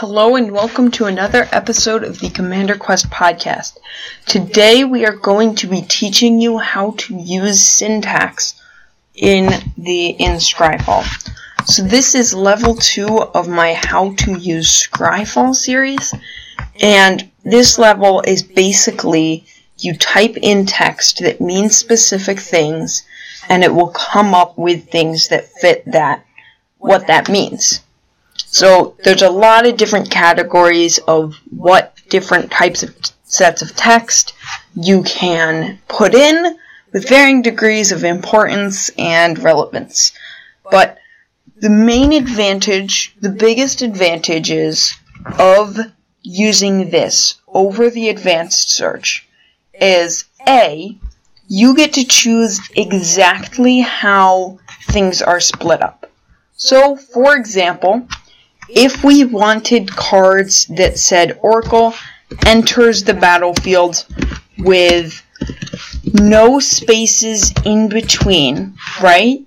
Hello and welcome to another episode of the Commander Quest podcast. Today we are going to be teaching you how to use syntax in the in Scryfall. So this is level 2 of my how to use Scryfall series and this level is basically you type in text that means specific things and it will come up with things that fit that what that means. So there's a lot of different categories of what different types of sets of text you can put in with varying degrees of importance and relevance. But the main advantage, the biggest advantages of using this over the advanced search is A, you get to choose exactly how things are split up. So, for example, if we wanted cards that said Oracle enters the battlefield with no spaces in between, right?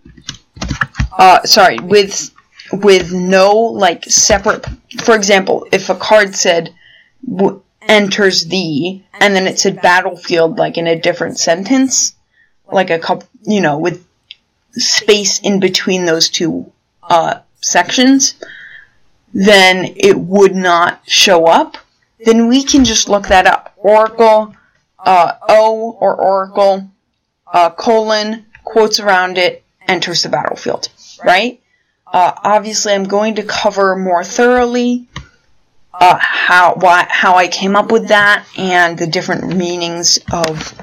Uh, sorry, with with no like separate. For example, if a card said w- enters the, and then it said battlefield like in a different sentence, like a couple, you know, with space in between those two uh, sections then it would not show up, then we can just look that up. Oracle, uh, O or Oracle, uh, colon, quotes around it, enters the battlefield, right? Uh, obviously, I'm going to cover more thoroughly uh, how why, how I came up with that and the different meanings of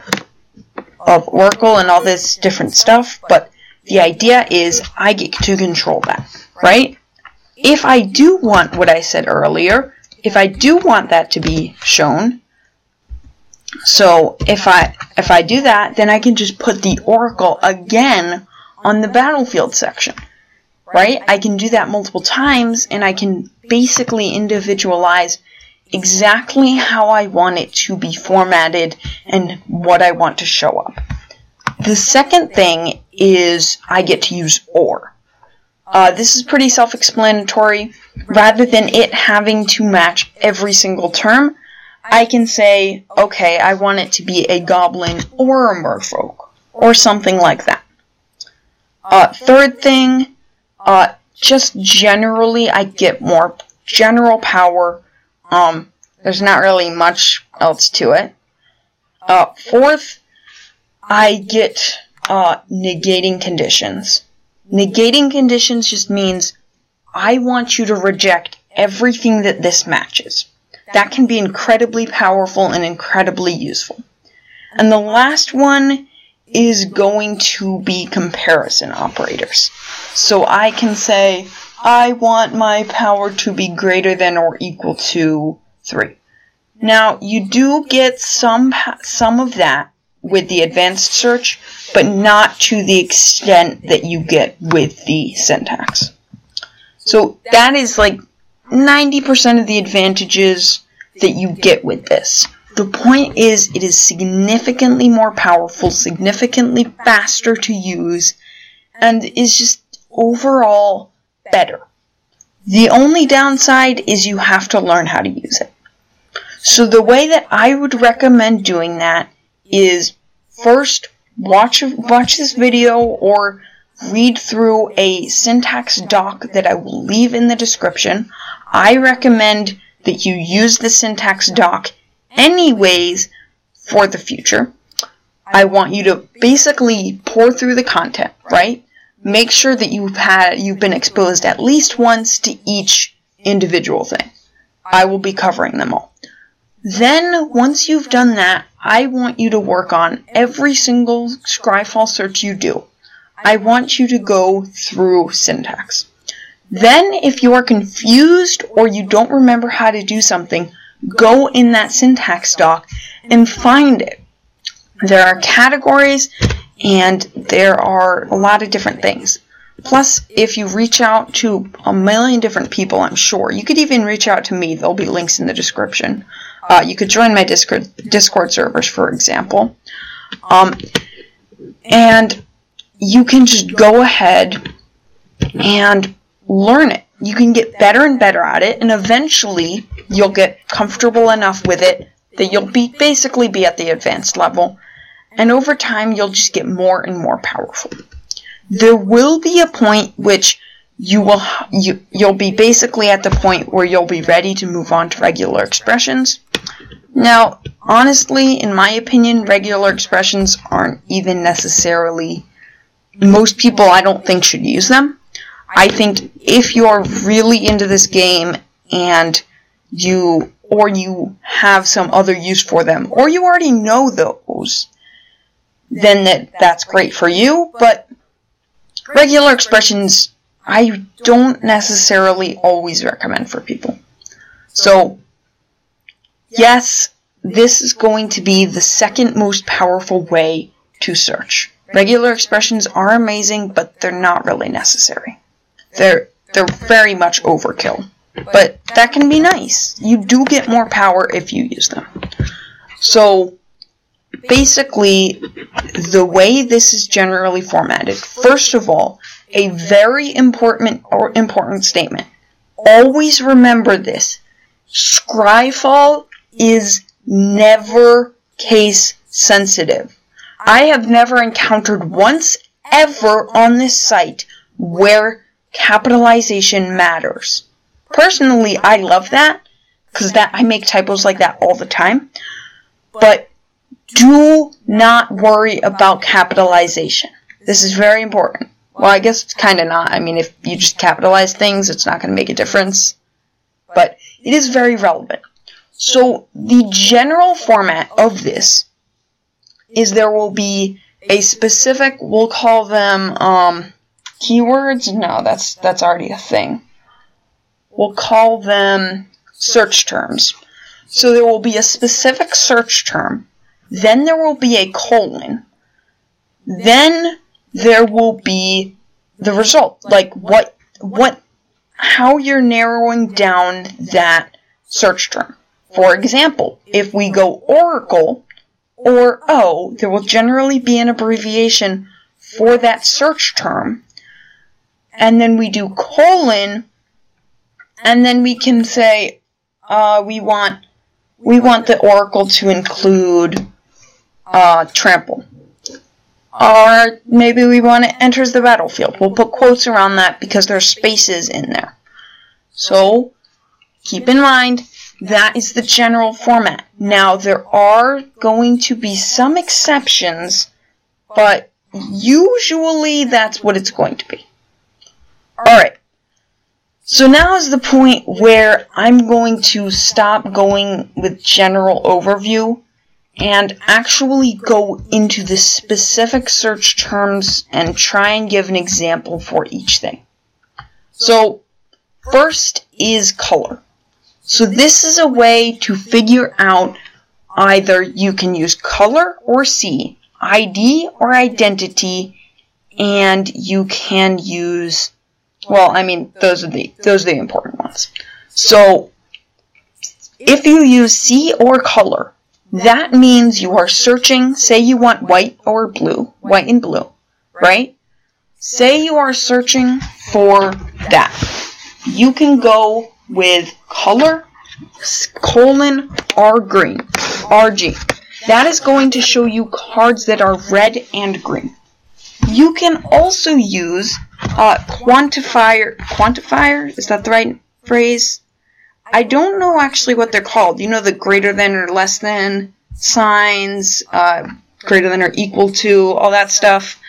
of Oracle and all this different stuff. But the idea is I get to control that, right? If I do want what I said earlier, if I do want that to be shown, so if I if I do that, then I can just put the oracle again on the battlefield section. Right? I can do that multiple times and I can basically individualize exactly how I want it to be formatted and what I want to show up. The second thing is I get to use OR. Uh, this is pretty self-explanatory. Rather than it having to match every single term, I can say, okay, I want it to be a goblin or a merfolk, or something like that. Uh, third thing, uh, just generally, I get more general power. Um, there's not really much else to it. Uh, fourth, I get uh, negating conditions. Negating conditions just means I want you to reject everything that this matches. That can be incredibly powerful and incredibly useful. And the last one is going to be comparison operators. So I can say, I want my power to be greater than or equal to 3. Now, you do get some, some of that with the advanced search, but not to the extent that you get with the syntax. So that is like 90% of the advantages that you get with this. The point is, it is significantly more powerful, significantly faster to use, and is just overall better. The only downside is you have to learn how to use it. So the way that I would recommend doing that is first watch watch this video or read through a syntax doc that I will leave in the description. I recommend that you use the syntax doc anyways for the future. I want you to basically pour through the content, right? Make sure that you've had you've been exposed at least once to each individual thing. I will be covering them all. Then, once you've done that, I want you to work on every single Scryfall search you do. I want you to go through syntax. Then, if you are confused or you don't remember how to do something, go in that syntax doc and find it. There are categories and there are a lot of different things. Plus, if you reach out to a million different people, I'm sure, you could even reach out to me, there'll be links in the description. Uh, you could join my Discord Discord servers, for example, um, and you can just go ahead and learn it. you can get better and better at it, and eventually you'll get comfortable enough with it that you'll be basically be at the advanced level, and over time you'll just get more and more powerful. There will be a point which you will you you'll be basically at the point where you'll be ready to move on to regular expressions. Now, honestly, in my opinion, regular expressions aren't even necessarily most people I don't think should use them. I think if you're really into this game and you or you have some other use for them or you already know those, then that that's great for you, but regular expressions I don't necessarily always recommend for people. So, yes, this is going to be the second most powerful way to search. Regular expressions are amazing, but they're not really necessary. They're they're very much overkill. But that can be nice. You do get more power if you use them. So basically the way this is generally formatted, first of all, a very important or important statement. Always remember this. Scryfall is never case sensitive. I have never encountered once ever on this site where capitalization matters. Personally, I love that because that I make typos like that all the time. But do not worry about capitalization. This is very important. Well, I guess it's kind of not. I mean, if you just capitalize things, it's not going to make a difference. But it is very relevant. So, the general format of this is there will be a specific, we'll call them um, keywords. No, that's that's already a thing. We'll call them search terms. So there will be a specific search term. Then there will be a colon. Then there will be the result, like what what how you're narrowing down that search term. For example, if we go Oracle or O, there will generally be an abbreviation for that search term. And then we do colon, and then we can say uh, we want we want the Oracle to include uh, trample. Or maybe we want it enters the battlefield. We'll put quotes around that because there are spaces in there. So keep in mind that is the general format. Now there are going to be some exceptions, but usually that's what it's going to be. Alright. So now is the point where I'm going to stop going with general overview and actually go into the specific search terms and try and give an example for each thing. So, first is color. So this is a way to figure out either you can use color or C, ID or identity, and you can use, well, I mean, those are the, those are the important ones. So, if you use C or color, that means you are searching, say you want white or blue, white and blue, right? Say you are searching for that. You can go with color colon R green, RG. That is going to show you cards that are red and green. You can also use uh, quantifier, quantifier, is that the right phrase? I don't know actually what they're called. You know the greater than or less than signs, uh, greater than or equal to, all that stuff.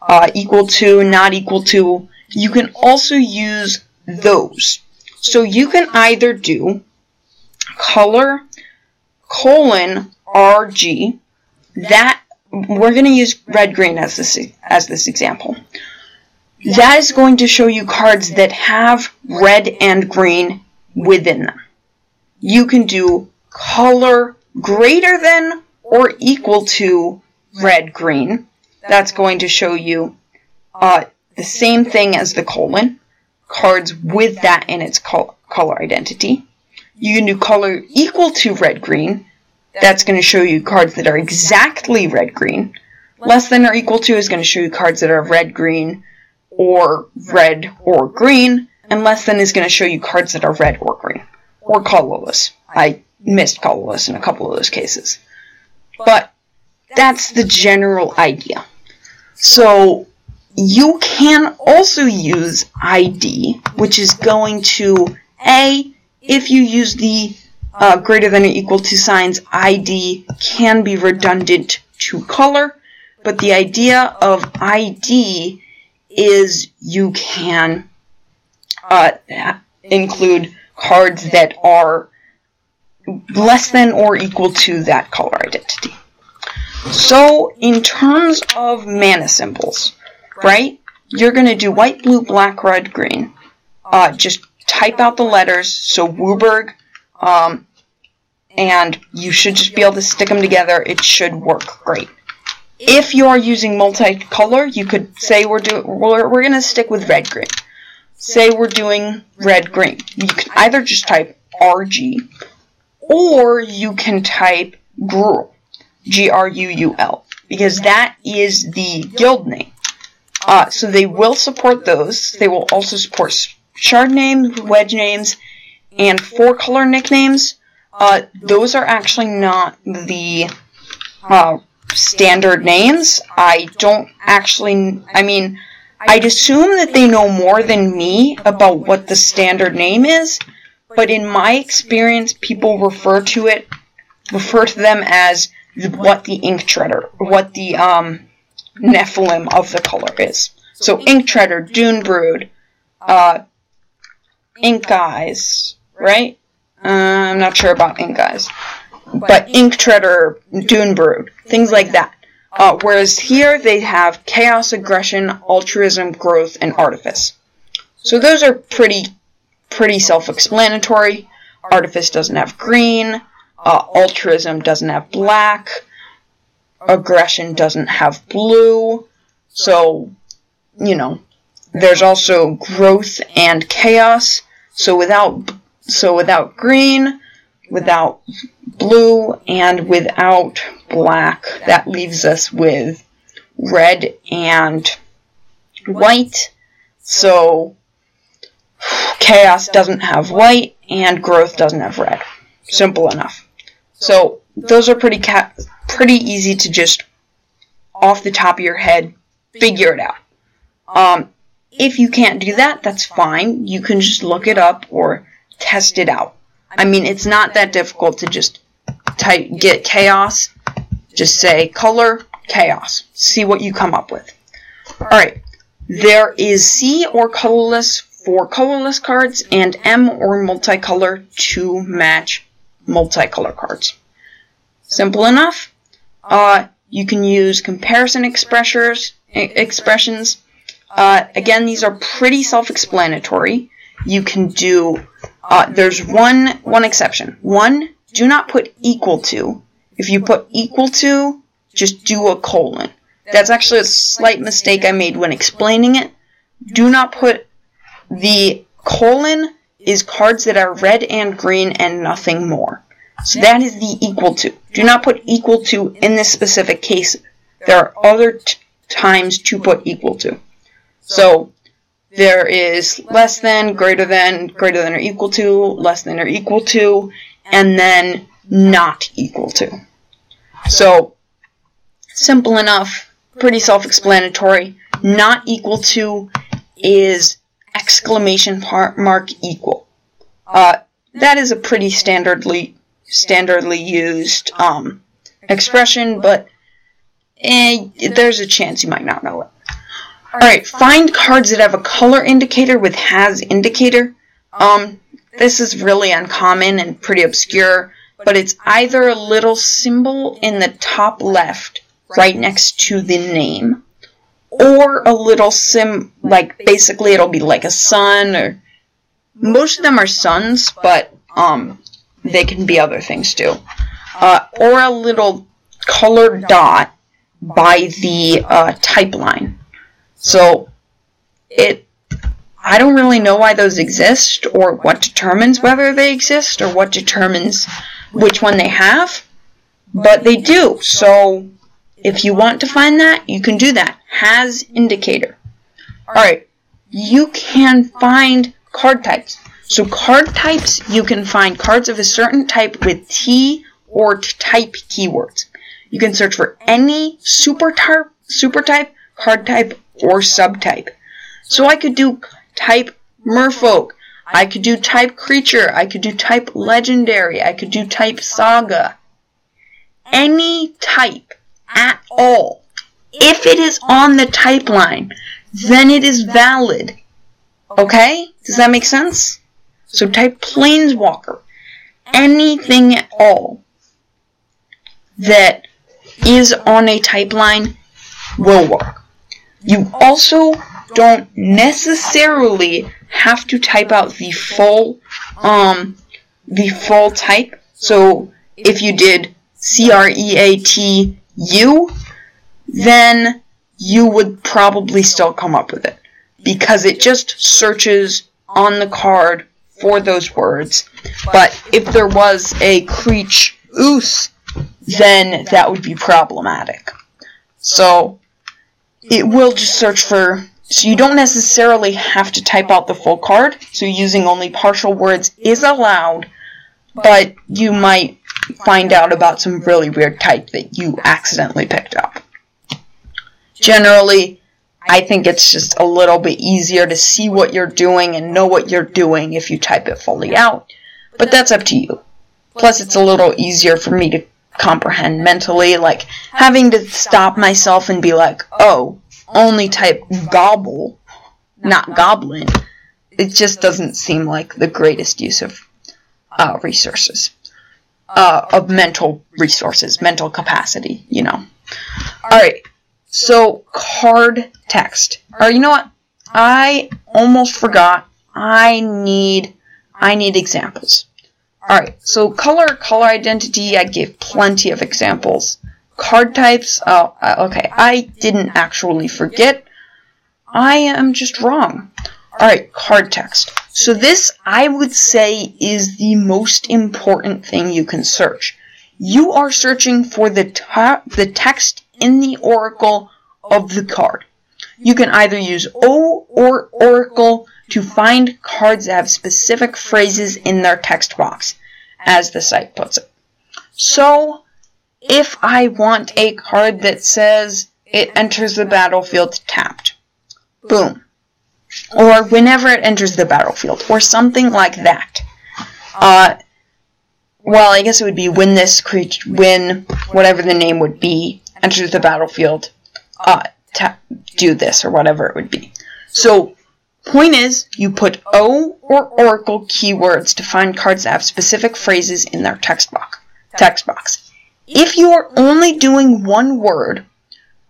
Uh, equal to, not equal to. You can also use those. So you can either do color colon RG. That we're going to use red green as this as this example. That is going to show you cards that have red and green within them. You can do color greater than or equal to red green. That's going to show you uh, the same thing as the colon, cards with that in its col- color identity. You can do color equal to red green. That's going to show you cards that are exactly red green. Less than or equal to is going to show you cards that are red green or red or green. and less than is going to show you cards that are red or green or colorless. I missed colorless in a couple of those cases. But that's the general idea. So you can also use ID, which is going to A, if you use the uh, greater than or equal to signs, ID can be redundant to color, but the idea of ID is you can uh, include cards that are less than or equal to that color identity. So, in terms of mana symbols, right, you're going to do white, blue, black, red, green. Uh, just type out the letters, so WUBRG, um, and you should just be able to stick them together. It should work great. If you are using multicolor, you could say we're doing we're, we're going to stick with red green. Say we're doing red green. You can either just type RG or you can type GRUUL, G R U U L, because that is the guild name. Uh, so they will support those. They will also support shard names, wedge names, and four color nicknames. Uh, those are actually not the uh, standard names. I don't actually, I mean, I'd assume that they know more than me about what the standard name is, but in my experience, people refer to it, refer to them as what the ink treader, what the um, Nephilim of the color is. So ink treader, dune brood, uh, ink eyes, right? Uh, I'm not sure about ink eyes, but ink treader, dune brood, things like that. Uh, whereas here they have chaos, aggression, altruism, growth, and artifice. So those are pretty pretty self-explanatory. Artifice doesn't have green. Uh, altruism doesn't have black. Aggression doesn't have blue. So, you know, there's also growth and chaos. So without so without green, without blue, and without black, that leaves us with red and white. So chaos doesn't have white, and growth doesn't have red. Simple enough. So those are pretty ca- pretty easy to just off the top of your head figure it out. Um, if you can't do that, that's fine. You can just look it up or test it out. I mean, it's not that difficult to just type get chaos. Just say color chaos. See what you come up with. All right. There is C or colorless for colorless cards and M or multicolor to match multicolor cards. Simple enough. Uh, you can use comparison expressors, expressions. Uh, again, these are pretty self-explanatory. You can do. Uh, there's one one exception. One, do not put equal to. If you put equal to, just do a colon. That's actually a slight mistake I made when explaining it. Do not put the colon is cards that are red and green and nothing more. So that is the equal to. Do not put equal to in this specific case. There are other t- times to put equal to. So there is less than, greater than, greater than or equal to, less than or equal to, and then not equal to. So simple enough, pretty self-explanatory. Not equal to is exclamation mark equal. Uh, that is a pretty standardly standardly used um, expression, but eh, there's a chance you might not know it. Alright, find cards that have a color indicator with has indicator. Um, this is really uncommon and pretty obscure, but it's either a little symbol in the top left right next to the name, or a little sim, like basically it'll be like a sun or most of them are suns, but um, they can be other things too. Uh, or a little colored dot by the uh, type line. So it, I don't really know why those exist or what determines whether they exist or what determines which one they have, but they do. So if you want to find that, you can do that. Has indicator. Alright, you can find card types. So card types, you can find cards of a certain type with T or type keywords. You can search for any super type, super type, card type, or subtype. So I could do type merfolk. I could do type creature. I could do type legendary. I could do type saga. Any type at all. If it is on the type line, then it is valid. Okay? Does that make sense? So type planeswalker. Anything at all that is on a type line will work. You also don't necessarily have to type out the full um the full type. So if you did C R E A T U, then you would probably still come up with it because it just searches on the card for those words. But if there was a creech oos, then that would be problematic. So it will just search for so you don't necessarily have to type out the full card, so using only partial words is allowed, but you might find out about some really weird type that you accidentally picked up. Generally, I think it's just a little bit easier to see what you're doing and know what you're doing if you type it fully out, but that's up to you. Plus, it's a little easier for me to comprehend mentally, like having to stop myself and be like, oh, only type gobble, not goblin, it just doesn't seem like the greatest use of uh, resources, uh, of mental resources, mental capacity, you know. Alright, so card text. Or you know what? I almost forgot. I need, I need examples. Alright, so color, color identity, I gave plenty of examples. Card types, oh, uh, okay, I didn't actually forget. I am just wrong. Alright, card text. So this, I would say, is the most important thing you can search. You are searching for the, the text in the oracle of the card. You can either use O or Oracle to find cards that have specific phrases in their text box, as the site puts it. So, if I want a card that says it enters the battlefield tapped. Boom. Or whenever it enters the battlefield, or something like that. Uh, well, I guess it would be when this creature, when whatever the name would be, enters the battlefield, uh, tap, do this, or whatever it would be. So, point is, you put O or Oracle keywords to find cards that have specific phrases in their text box. Text box. If you are only doing one word,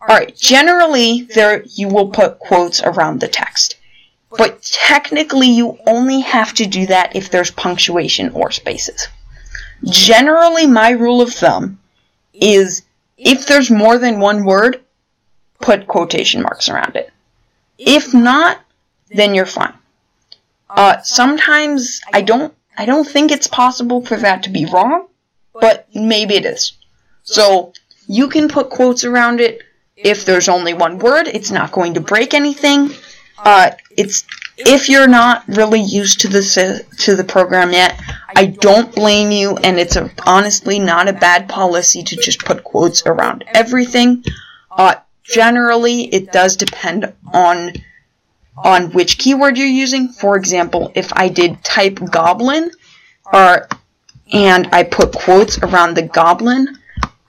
alright, generally there you will put quotes around the text. But technically you only have to do that if there's punctuation or spaces. Generally my rule of thumb is if there's more than one word, put quotation marks around it. If not, then you're fine. Uh, sometimes I don't I don't think it's possible for that to be wrong, but maybe it is. So you can put quotes around it. If there's only one word, it's not going to break anything. Uh, it's if you're not really used to the to the program yet, I don't blame you, and it's a, honestly not a bad policy to just put quotes around everything. Uh, generally, it does depend on on which keyword you're using. For example, if I did type goblin, or and I put quotes around the goblin,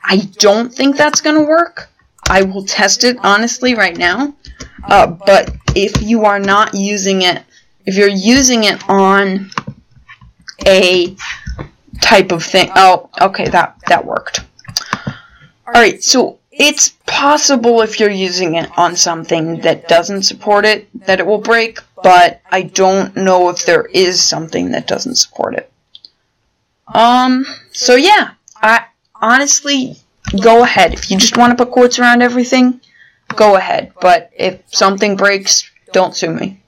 I don't think that's going to work. I will test it honestly right now. Uh, but if you are not using it, if you're using it on a type of thing, oh, okay, that that worked. All right, so it's possible if you're using it on something that doesn't support it that it will break, but I don't know if there is something that doesn't support it. Um, so yeah, I honestly, go ahead. If you just want to put quotes around everything, go ahead. But if something breaks, don't sue me.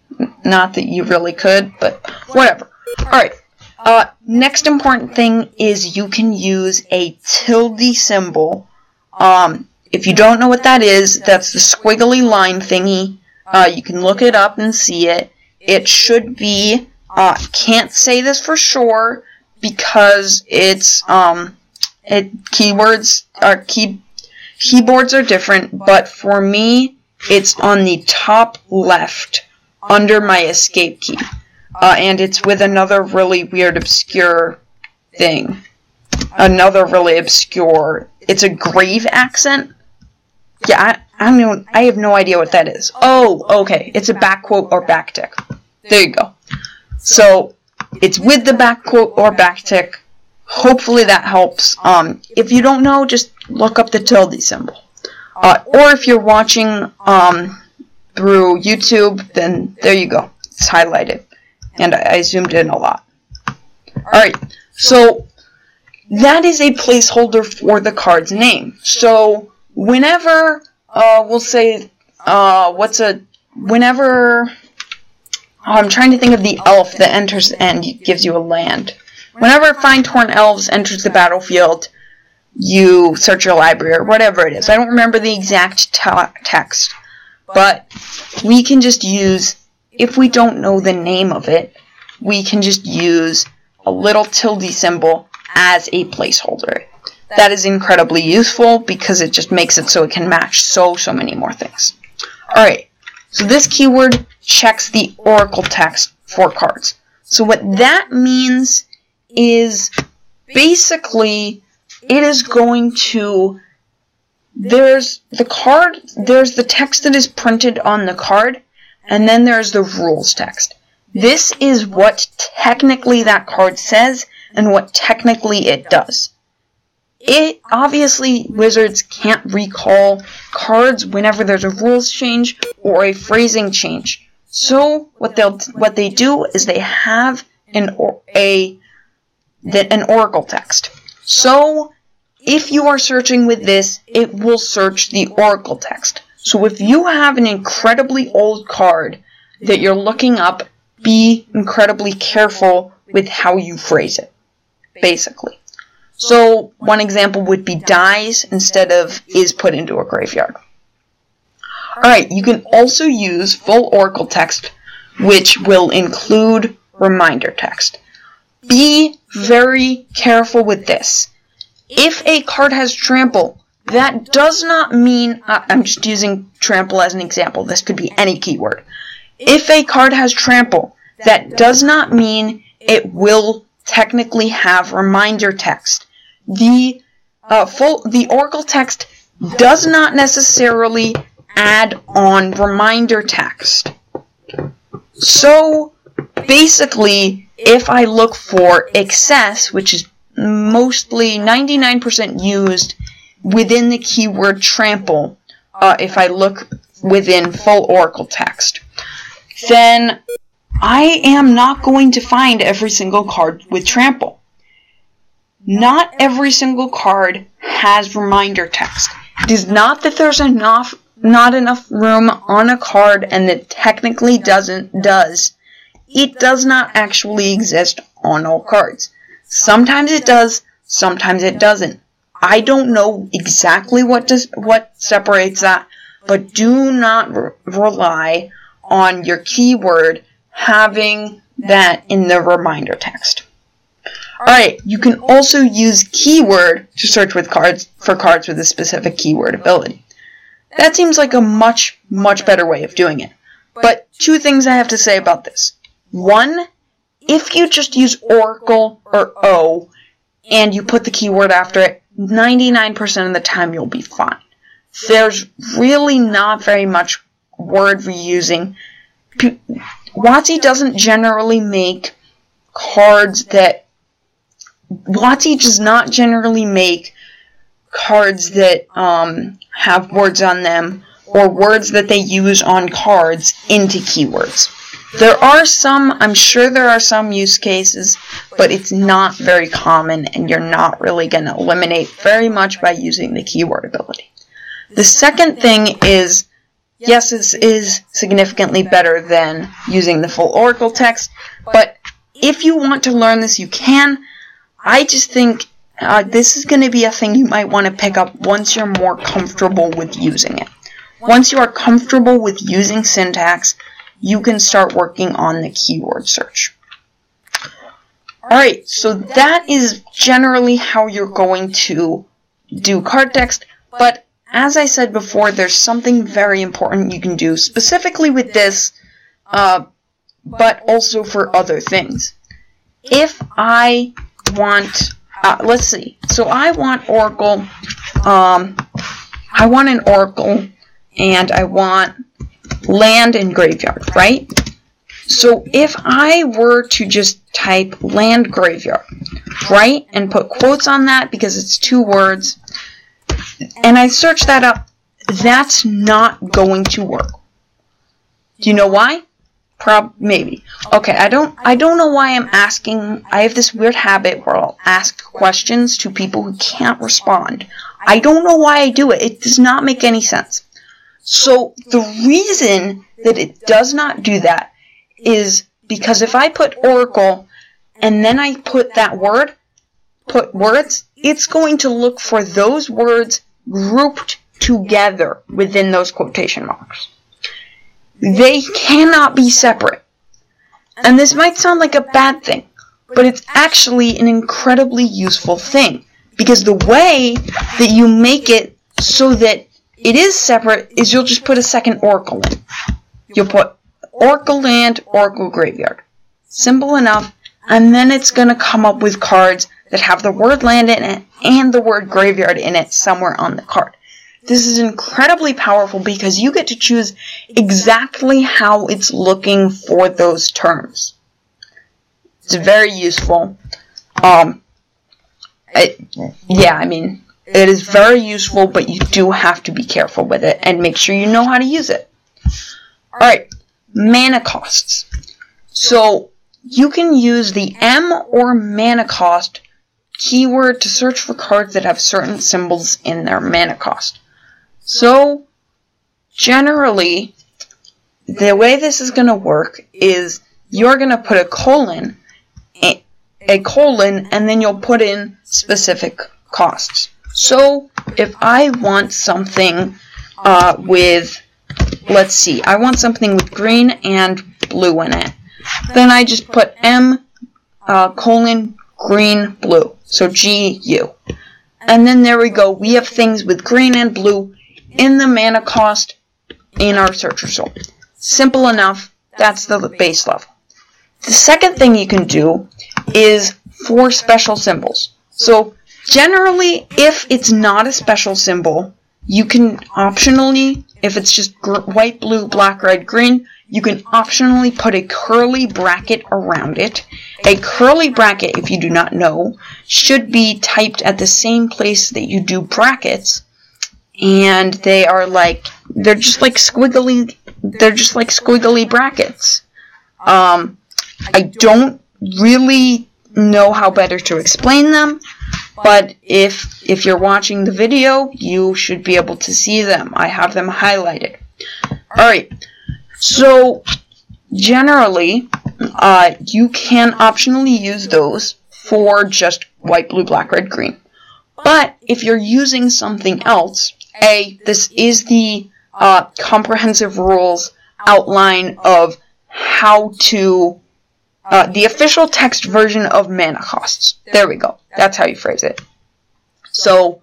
Not that you really could, but whatever. Alright. Uh, next important thing is you can use a tilde symbol. Um, if you don't know what that is, that's the squiggly line thingy. Uh, you can look it up and see it. It should be Uh, can't say this for sure because it's um, it keywords are key keyboards are different, but for me, it's on the top left under my escape key, uh, and it's with another really weird obscure thing. Another really obscure. It's a grave accent. Yeah, I, I don't. I have no idea what that is. Oh, okay. It's a back quote or back tick. There you go. So it's with the back quote or back tick. Hopefully that helps. Um, if you don't know, just look up the tilde symbol. Uh, or if you're watching um, through YouTube, then there you go. It's highlighted. And I, I zoomed in a lot. Alright, so that is a placeholder for the card's name. So whenever, uh, we'll say, uh, what's a, whenever, oh, I'm trying to think of the elf that enters and gives you a land. Whenever Fyndhorn Elves enters the battlefield, you search your library or whatever it is. I don't remember the exact text, but we can just use, if we don't know the name of it, we can just use a little tilde symbol as a placeholder. That is incredibly useful because it just makes it so it can match so, so many more things. Alright, so this keyword checks the oracle text for cards. So what that means is basically it is going to there's the card there's the text that is printed on the card and then there's the rules text. This is what technically that card says and what technically it does. It obviously wizards can't recall cards whenever there's a rules change or a phrasing change. So what they'll what they do is they have an a that an oracle text. So if you are searching with this, it will search the oracle text. So if you have an incredibly old card that you're looking up, be incredibly careful with how you phrase it basically. So one example would be dies instead of is put into a graveyard. Alright, you can also use full oracle text, which will include reminder text. Be very careful with this. If a card has trample, that does not mean, uh, I'm just using trample as an example, this could be any keyword. If a card has trample, that does not mean it will technically have reminder text. The uh, full the Oracle text does not necessarily add on reminder text. So basically, if I look for excess, which is mostly 99% used within the keyword trample, uh, if I look within full Oracle text, then I am not going to find every single card with trample. Not every single card has reminder text. It is not that there's enough not enough room on a card and that technically doesn't does. It does not actually exist on all cards. Sometimes it does, sometimes it doesn't. I don't know exactly what does what separates that, but do not re- rely on your keyword having that in the reminder text. Alright, you can also use keyword to search with cards for cards with a specific keyword ability. That seems like a much, much better way of doing it. But two things I have to say about this. One, if you just use Oracle or O and you put the keyword after it, 99% of the time you'll be fine. There's really not very much word reusing. WotC doesn't generally make cards that WotC does not generally make cards that um, have words on them or words that they use on cards into keywords. There are some, I'm sure there are some use cases, but it's not very common and you're not really going to eliminate very much by using the keyword ability. The second thing is yes, this is significantly better than using the full Oracle text, but if you want to learn this, you can. I just think uh, this is going to be a thing you might want to pick up once you're more comfortable with using it. Once you are comfortable with using syntax, you can start working on the keyword search. Alright, so that is generally how you're going to do card text, but as I said before, there's something very important you can do specifically with this, uh, but also for other things. If I want, uh, let's see, so I want Oracle, um, I want an Oracle, and I want land and graveyard, right? So if I were to just type land graveyard, right, and put quotes on that because it's two words, and I search that up, that's not going to work. Do you know why? Prob maybe. Okay, I don't I don't know why I'm asking I have this weird habit where I'll ask questions to people who can't respond. I don't know why I do it. It does not make any sense. So the reason that it does not do that is because if I put Oracle and then I put that word, put words, it's going to look for those words grouped together within those quotation marks. They cannot be separate. And this might sound like a bad thing, but it's actually an incredibly useful thing. Because the way that you make it so that it is separate is you'll just put a second oracle in. You'll put oracle land, oracle graveyard. Simple enough, and then it's going to come up with cards that have the word land in it and the word graveyard in it somewhere on the card. This is incredibly powerful because you get to choose exactly how it's looking for those terms. It's very useful. Um, it, yeah, I mean, it is very useful, but you do have to be careful with it and make sure you know how to use it. Alright, mana costs. So, you can use the M or mana cost keyword to search for cards that have certain symbols in their mana cost. So, generally, the way this is going to work is you're going to put a colon, a, a colon, and then you'll put in specific costs. So, if I want something uh, with, let's see, I want something with green and blue in it, then I just put M uh, colon green blue. So GU. And then there we go. We have things with green and blue in the mana cost in our search result. Simple enough. That's the base level. The second thing you can do is for special symbols. So generally, if it's not a special symbol, you can optionally, if it's just white, blue, black, red, green, you can optionally put a curly bracket around it. A curly bracket, if you do not know, should be typed at the same place that you do brackets. And they are like, they're just like squiggly, they're just like squiggly brackets. Um, I don't really know how better to explain them, but if, if you're watching the video, you should be able to see them. I have them highlighted. Alright, so generally, uh, you can optionally use those for just white, blue, black, red, green. But if you're using something else, A, this is the uh, comprehensive rules outline of how to, uh, the official text version of mana costs. There we go. That's how you phrase it. So,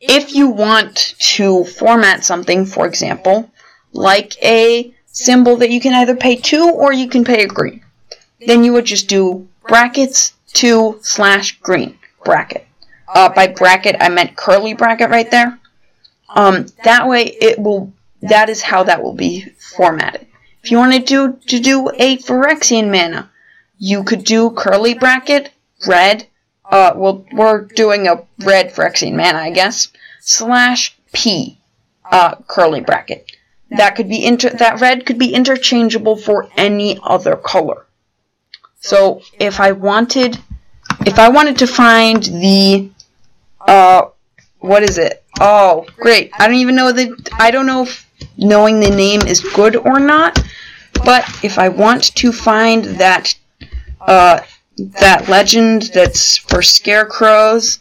if you want to format something, for example, like a symbol that you can either pay two or you can pay a green. Then you would just do brackets two slash green bracket. Uh, by bracket, I meant curly bracket right there. Um, that way it will, that is how that will be formatted. If you wanted to, do to do a Phyrexian mana, you could do curly bracket, red, uh, well, we're doing a red Phyrexian mana, I guess, slash P, uh, curly bracket. That could be inter- that red could be interchangeable for any other color. So if I wanted, if I wanted to find the, uh, what is it? Oh, great! I don't even know that. I don't know if knowing the name is good or not. But if I want to find that, uh, that legend that's for scarecrows,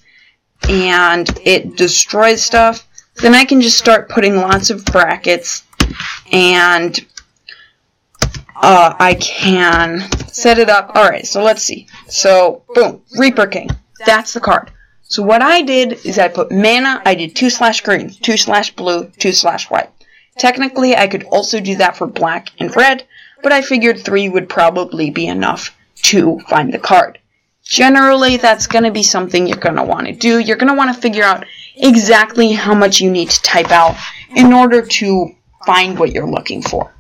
and it destroys stuff, then I can just start putting lots of brackets and uh, I can set it up. Alright, so let's see. So, boom, Reaper King. That's the card. So what I did is I put mana, I did 2 slash green, 2 slash blue, 2 slash white. Technically, I could also do that for black and red, but I figured 3 would probably be enough to find the card. Generally, that's going to be something you're going to want to do. You're going to want to figure out exactly how much you need to type out in order to find what you're looking for.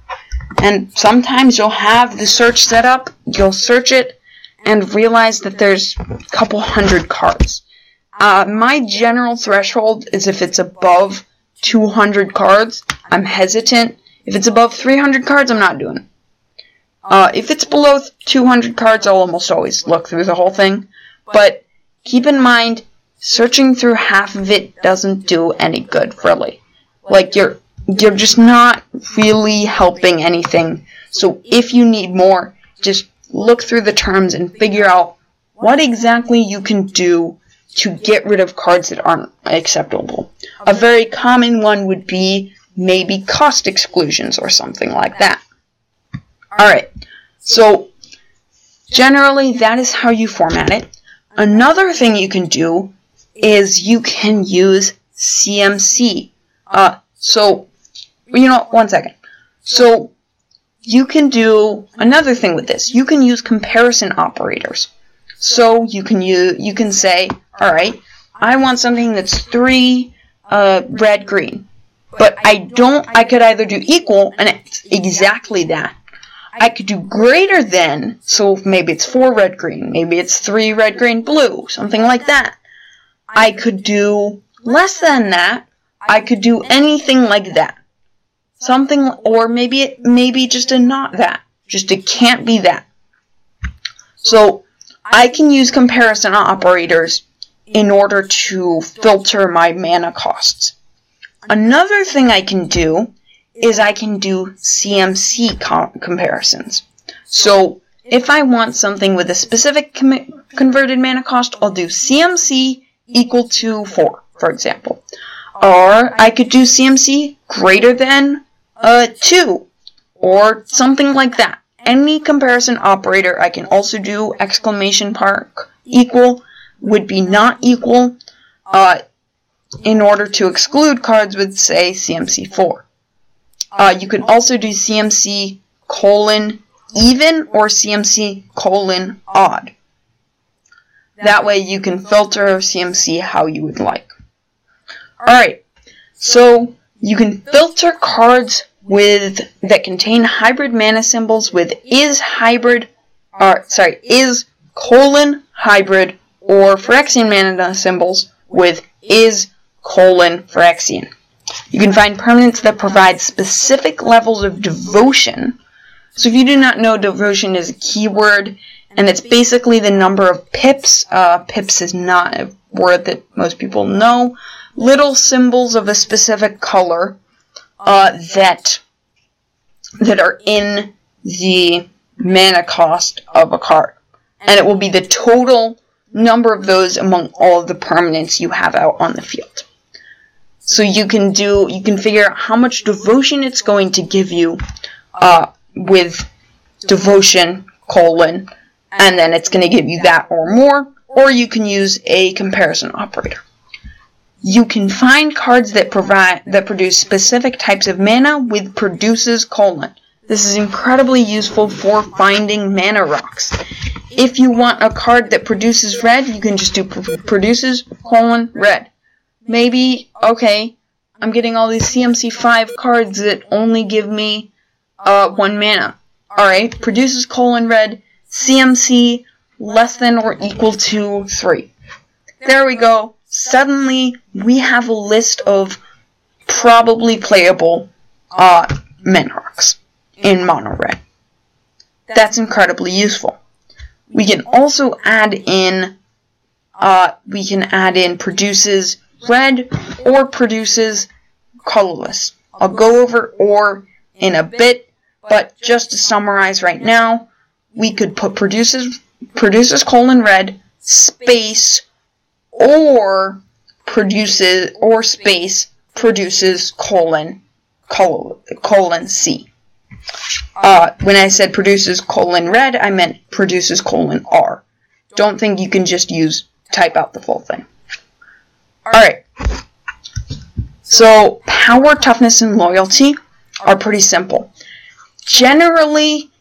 And sometimes you'll have the search set up, you'll search it, and realize that there's a couple hundred cards. Uh, my general threshold is if it's above 200 cards, I'm hesitant. If it's above 300 cards, I'm not doing it. Uh, if it's below 200 cards, I'll almost always look through the whole thing. But keep in mind, searching through half of it doesn't do any good, really. Like, you're, you're just not really helping anything. So if you need more, just look through the terms and figure out what exactly you can do to get rid of cards that aren't acceptable. A very common one would be maybe cost exclusions or something like that. Alright, so generally that is how you format it. Another thing you can do is you can use CMC. Uh, so, you know, one second. So, you can do another thing with this. You can use comparison operators. So you can use, you can say, all right, I want something that's three uh, red green, but I don't. I could either do equal, and it's exactly that, I could do greater than, so maybe it's 4 red green, maybe it's 3 red green blue, something like that. I could do less than that. I could do anything like that. Something, or maybe it, maybe just a not that. Just it can't be that. So, I can use comparison operators in order to filter my mana costs. Another thing I can do is I can do CMC com- comparisons. So if I want something with a specific com- converted mana cost, I'll do CMC equal to 4, for example. Or I could do CMC greater than uh, 2, or something like that. Any comparison operator, I can also do exclamation mark equal, would be not equal, uh, in order to exclude cards with, say, CMC 4. Uh, you can also do CMC colon even or CMC colon odd. That way you can filter CMC how you would like. Alright, so you can filter cards with that contain hybrid mana symbols with is hybrid or sorry, is colon hybrid or Phyrexian mana symbols with is colon Phyrexian. You can find permanents that provide specific levels of devotion. So if you do not know, devotion is a keyword, and it's basically the number of pips. Uh, pips is not a word that most people know. Little symbols of a specific color uh, that that are in the mana cost of a card, and it will be the total number of those among all of the permanents you have out on the field. So you can do, you can figure out how much devotion it's going to give you uh, with devotion colon, and then it's going to give you that or more, or you can use a comparison operator. You can find cards that provide that produce specific types of mana with produces colon. This is incredibly useful for finding mana rocks. If you want a card that produces red, you can just do produces colon red maybe, okay, I'm getting all these CMC 5 cards that only give me uh, 1 mana. Alright, produces colon red, CMC less than or equal to 3. There we go. Suddenly, we have a list of probably playable uh, in mono red. That's incredibly useful. We can also add in, uh, we can add in produces red or produces colorless. I'll go over or in a bit, but just to summarize right now, we could put produces produces colon red space or produces or space produces colon colon, colon C. Uh, when I said produces colon red, I meant produces colon R. Don't think you can just use type out the full thing. Alright. So, power, toughness, and loyalty are pretty simple. Generally,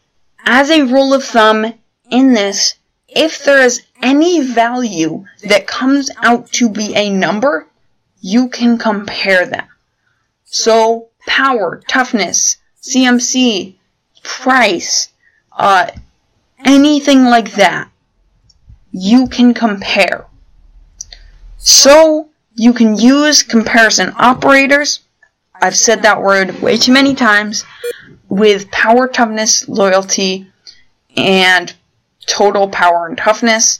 as a rule of thumb in this, if there is any value that comes out to be a number, you can compare them. So, power, toughness, CMC, price, uh, anything like that, you can compare. So, you can use comparison operators. I've said that word way too many times with power, toughness, loyalty, and total power and toughness.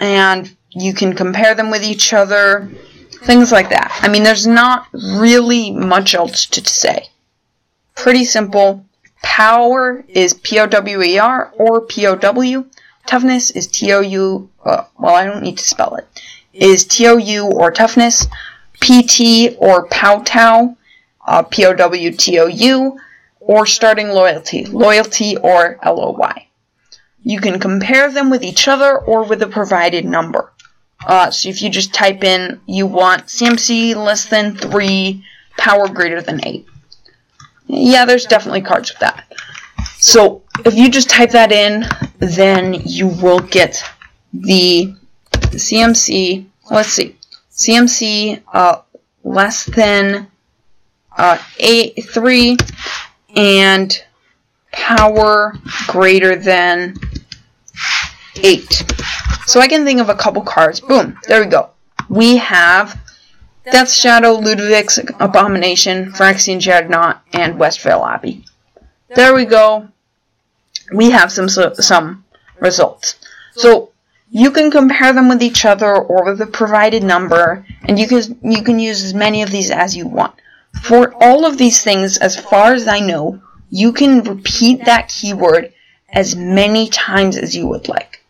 And you can compare them with each other, things like that. I mean, there's not really much else to say. Pretty simple. Power is P O W E R or P O W. Toughness is T O U. Uh, well, I don't need to spell it. Is T O U or toughness. P T or powtou, Uh, P O W T O U. Or starting loyalty. Loyalty or L O Y. You can compare them with each other or with a provided number. Uh, so if you just type in you want CMC less than 3, power greater than 8. Yeah, there's definitely cards with that. So if you just type that in, then you will get the CMC, let's see, CMC uh, less than uh, 8, 3 and power greater than 8. So I can think of a couple cards. Boom, there we go. We have Death Shadow, Ludevic's Abomination, Phyrexian Dreadnought, and Westvale Abbey. There we go. We have some some results. So you can compare them with each other or with a provided number, and you can you can use as many of these as you want. For all of these things, as far as I know, you can repeat that keyword as many times as you would like.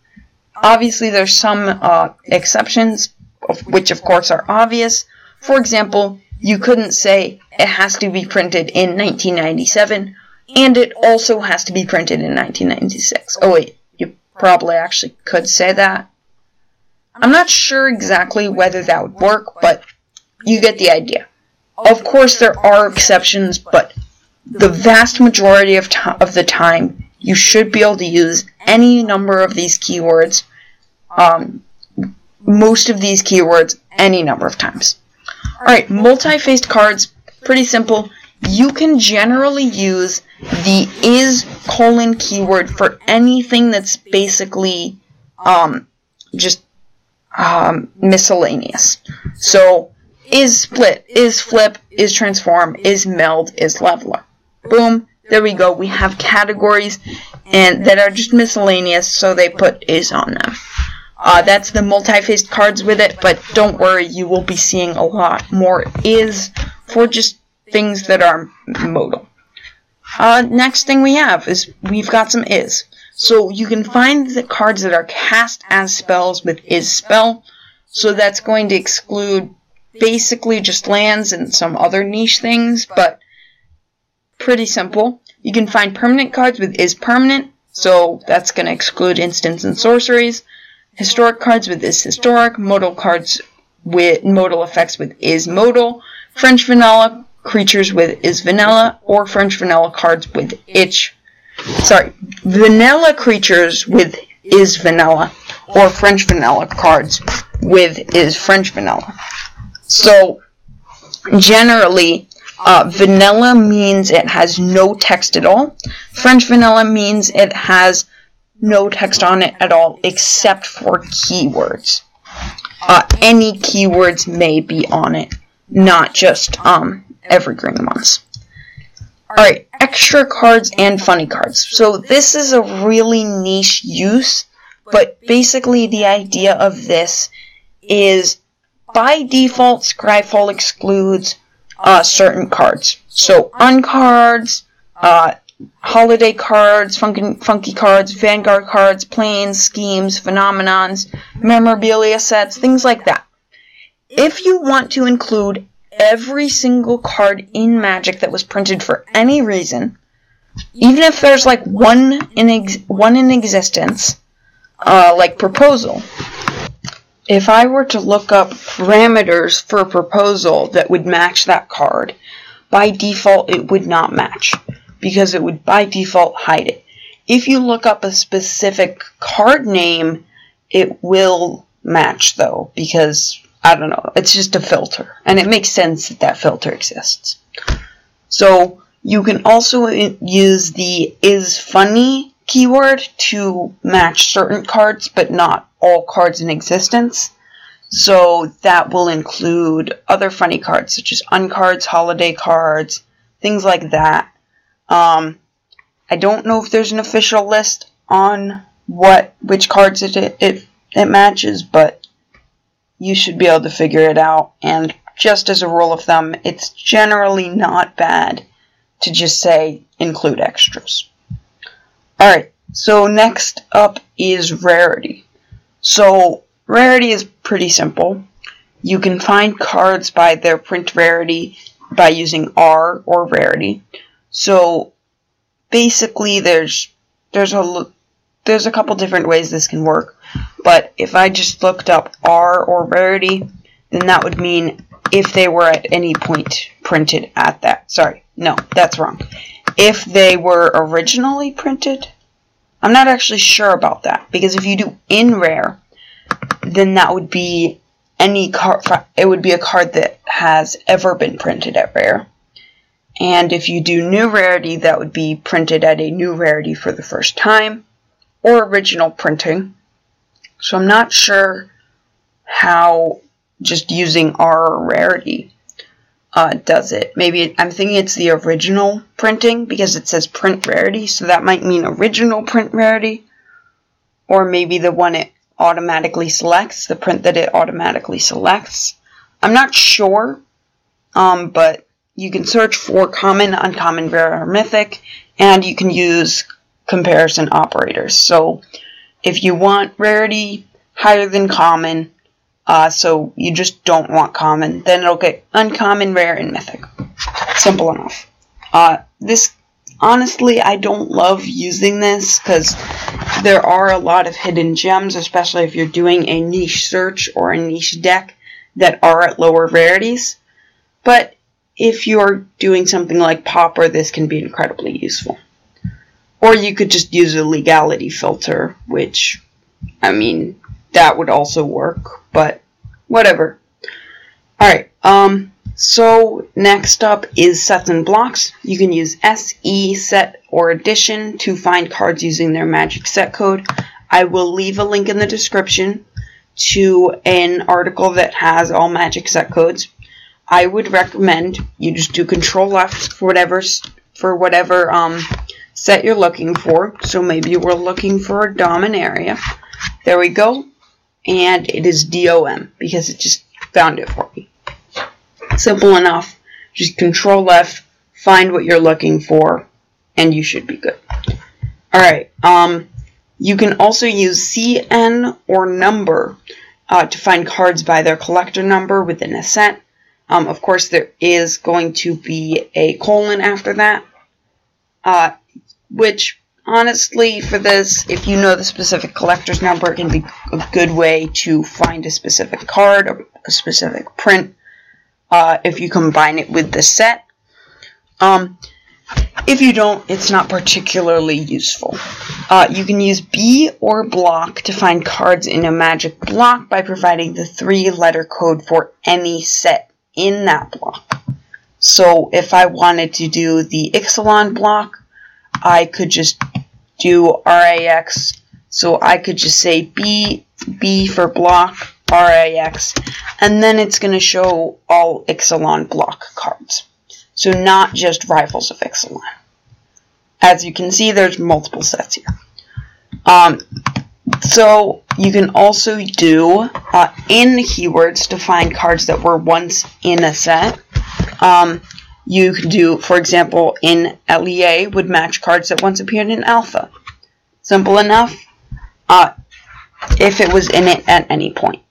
Obviously, there's some uh, exceptions, which of course are obvious. For example, you couldn't say it has to be printed in 1997, and it also has to be printed in 1996. Oh wait, probably actually could say that. I'm not sure exactly whether that would work, but you get the idea. Of course, there are exceptions, but the vast majority of, of the time, you should be able to use any number of these keywords um, most of these keywords any number of times. Alright, multi-faced cards, pretty simple. You can generally use the is colon keyword for anything that's basically um, just um, miscellaneous. So, is split, is flip, is transform, is meld, is leveler. Boom, there we go. We have categories and that are just miscellaneous, so they put is on them. Uh, that's the multi-faced cards with it, but don't worry, you will be seeing a lot more is for just things that are modal. Uh, next thing we have is we've got some is. So you can find the cards that are cast as spells with is spell. So that's going to exclude basically just lands and some other niche things, but pretty simple. You can find permanent cards with is permanent, so that's going to exclude instants and sorceries historic cards with is historic, modal cards with modal effects with is modal, French vanilla creatures with is vanilla, or French vanilla cards with itch. Sorry, vanilla creatures with is vanilla, or French vanilla cards with is French vanilla. So, generally, uh, vanilla means it has no text at all. French vanilla means it has no text on it at all except for keywords. Uh, any keywords may be on it, not just um, evergreen ones. Alright, extra cards and funny cards. So this is a really niche use, but basically the idea of this is by default Scryfall excludes uh, certain cards. So uncards, uh, holiday cards, funky, funky cards, Vanguard cards, planes, schemes, phenomenons, memorabilia sets, things like that. If you want to include every single card in Magic that was printed for any reason, even if there's like one in ex- one in existence, uh, like proposal. If I were to look up parameters for a proposal that would match that card, by default it would not match because it would by default hide it. If you look up a specific card name, it will match though because I don't know, it's just a filter and it makes sense that that filter exists. So you can also use the is funny keyword to match certain cards but not all cards in existence. So that will include other funny cards such as uncards, holiday cards, things like that. Um, I don't know if there's an official list on what which cards it it, it matches, but you should be able to figure it out. And just as a rule of thumb, it's generally not bad to just say include extras. Alright, so next up is rarity. So rarity is pretty simple. You can find cards by their print rarity by using R or rarity. So basically there's there's a there's a couple different ways this can work. But if I just looked up R or rarity, then that would mean if they were at any point printed at that. Sorry, no, that's wrong. If they were originally printed, I'm not actually sure about that because if you do in rare, then that would be any card. It would be a card that has ever been printed at rare. And if you do new rarity, that would be printed at a new rarity for the first time or original printing. So I'm not sure how just using R rarity uh, does it. Maybe I'm thinking it's the original printing because it says print rarity, so that might mean original print rarity, or maybe the one it automatically selects, the print that it automatically selects. I'm not sure, um, but you can search for common, uncommon, rare, or mythic, and you can use comparison operators. So if you want rarity higher than common, uh, so you just don't want common, then it'll get uncommon, rare, and mythic. Simple enough. Uh, this, honestly, I don't love using this because there are a lot of hidden gems, especially if you're doing a niche search or a niche deck that are at lower rarities. But if you're doing something like Pauper, this can be incredibly useful. Or you could just use a legality filter, which, I mean, that would also work, but whatever. Alright, um, so next up is sets and blocks. You can use SE, set, or edition to find cards using their magic set code. I will leave a link in the description to an article that has all magic set codes. I would recommend you just do control F for whatever for whatever um set you're looking for. So maybe we're looking for a Dominaria. There we go. And it is DOM because it just found it for me. Simple enough. Just control F, find what you're looking for, and you should be good. Alright, um, you can also use CN or number uh, to find cards by their collector number within a set. Um, of course, there is going to be a colon after that. Uh, which honestly for this if you know the specific collector's number it can be a good way to find a specific card or a specific print uh, if you combine it with the set. Um, if you don't it's not particularly useful. Uh, you can use B or block to find cards in a magic block by providing the three letter code for any set in that block. So if I wanted to do the Ixalan block I could just do RIX. So I could just say B, B for block, RIX, and then it's going to show all Ixalan block cards. So not just Rivals of Ixalan. As you can see, there's multiple sets here. Um, so you can also do uh, in keywords to find cards that were once in a set. Um, you could do, for example, in LEA would match cards that once appeared in Alpha. Simple enough. Uh, if it was in it at any point.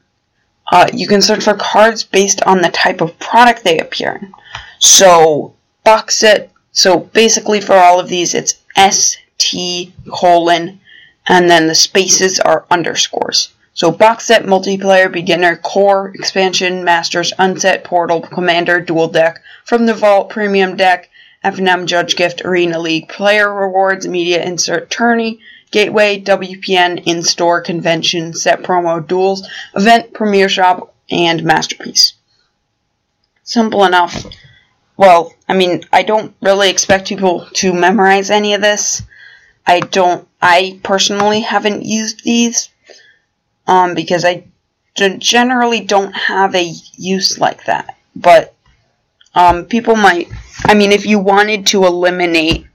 Uh, you can search for cards based on the type of product they appear in. So, box set So basically for all of these, it's ST colon, and then the spaces are underscores. So box set, multiplayer, beginner, core, expansion, masters, unset, portal, commander, dual deck, from the vault, premium deck, FNM, judge gift, arena league, player rewards, media insert, tourney, gateway, WPN, in-store, convention, set promo, duels, event, premiere shop, and masterpiece. Simple enough. Well, I mean, I don't really expect people to memorize any of this. I don't, I personally haven't used these um, because I generally don't have a use like that. But um, people might, I mean, if you wanted to eliminate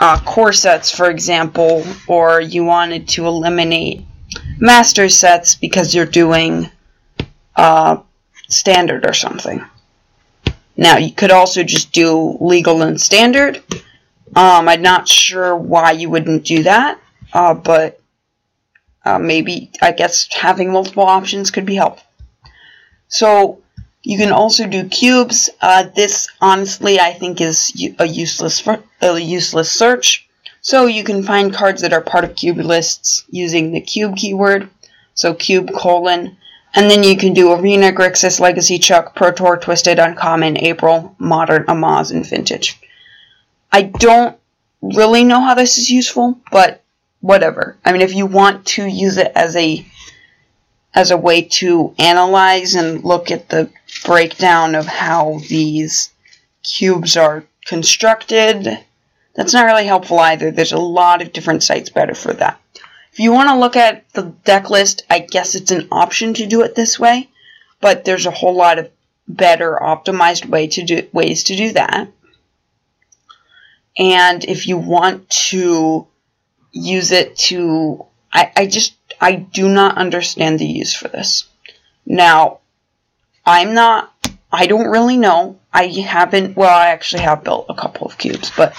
uh, core sets, for example, or you wanted to eliminate master sets because you're doing uh, standard or something. Now, you could also just do legal and standard. Um, I'm not sure why you wouldn't do that, uh, but uh, maybe, I guess, having multiple options could be helpful. So, you can also do cubes. Uh, this, honestly, I think is a useless, a useless search. So you can find cards that are part of cube lists using the cube keyword. So cube colon. And then you can do Arena, Grixis, Legacy, Chuck, Pro Tour, Twisted, Uncommon, April, Modern, Amaz, and Vintage. I don't really know how this is useful, but whatever. I mean, if you want to use it as a as a way to analyze and look at the breakdown of how these cubes are constructed, that's not really helpful either. There's a lot of different sites better for that. If you want to look at the deck list, I guess it's an option to do it this way, but there's a whole lot of better optimized way to do ways to do that. And if you want to use it to, I, I just, I do not understand the use for this. Now, I'm not, I don't really know. I haven't, well, I actually have built a couple of cubes, but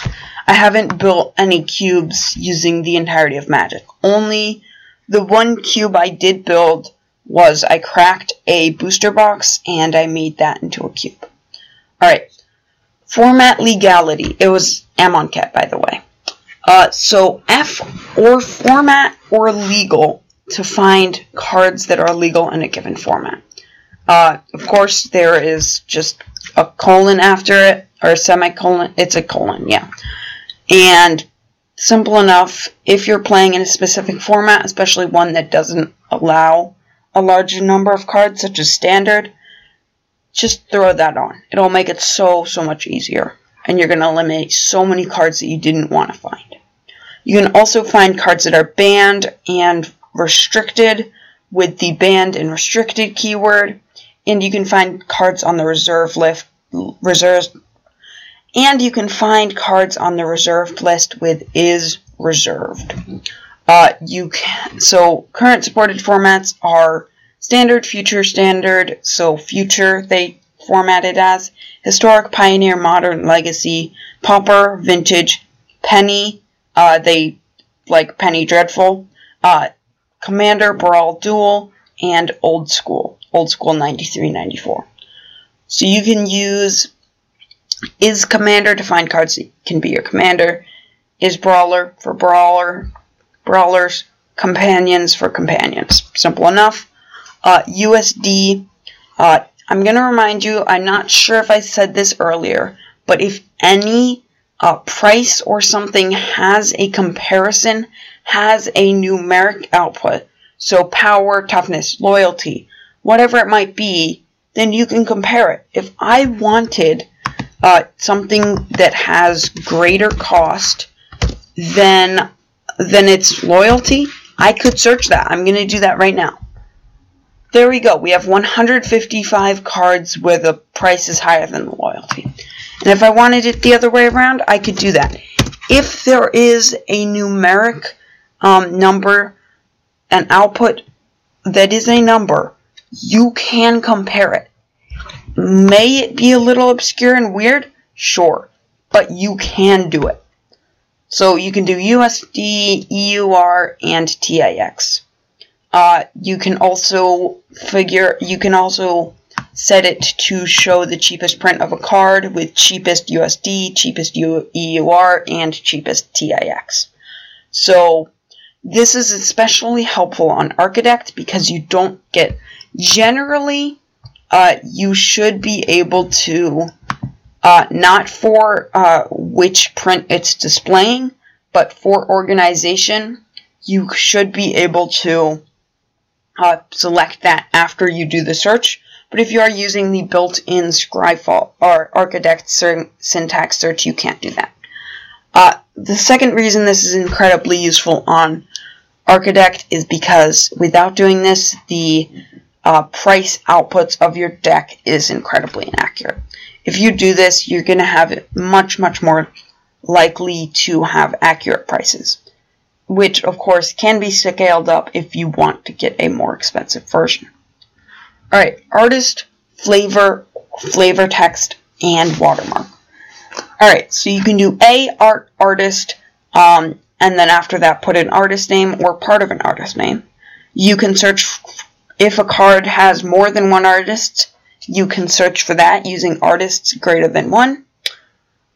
I haven't built any cubes using the entirety of Magic. Only the one cube I did build was I cracked a booster box and I made that into a cube. Alright, format legality. It was Amonkhet, by the way. Uh, so F or format or legal to find cards that are legal in a given format. Uh, of course, there is just a colon after it, or a semicolon. It's a colon, yeah. And simple enough, if you're playing in a specific format, especially one that doesn't allow a larger number of cards, such as standard, just throw that on. It'll make it so, so much easier. And you're going to eliminate so many cards that you didn't want to find. You can also find cards that are banned and restricted with the banned and restricted keyword. And you can find cards on the reserve list, reserves, and you can find cards on the reserved list with is reserved. Uh, you can, so current supported formats are standard, future, standard. So future they formatted as historic, pioneer, modern, legacy, pauper, vintage, penny. Uh, they like penny dreadful. Uh, commander, brawl, duel, and old school. Old school 93, 94. So you can use is commander to find cards that can be your commander. Is brawler for brawler, brawlers. Companions for companions. Simple enough. Uh, USD. Uh, I'm going to remind you, I'm not sure if I said this earlier, but if any uh, price or something has a comparison, has a numeric output, so power, toughness, loyalty, whatever it might be, then you can compare it. If I wanted uh, something that has greater cost than than its loyalty, I could search that. I'm going to do that right now. There we go. We have 155 cards where the price is higher than the loyalty. And if I wanted it the other way around, I could do that. If there is a numeric um, number, an output that is a number, you can compare it. May it be a little obscure and weird? Sure. But you can do it. So you can do USD, EUR, and TIX. Uh, you can also figure, you can also set it to show the cheapest print of a card with cheapest USD, cheapest EUR, and cheapest TIX. So this is especially helpful on Archidekt because you don't get generally uh, you should be able to uh, not for uh, which print it's displaying, but for organization, you should be able to uh, select that after you do the search. But if you are using the built-in Scryfall or Archidekt syntax search, you can't do that. Uh, the second reason this is incredibly useful on Archidekt is because without doing this, the uh, price outputs of your deck is incredibly inaccurate. If you do this, you're going to have much, much more likely to have accurate prices, which of course can be scaled up if you want to get a more expensive version. Alright, artist, flavor, flavor text, and watermark. Alright, so you can do a art artist, um, and then after that put an artist name or part of an artist name. You can search if a card has more than one artist, you can search for that using artists greater than one.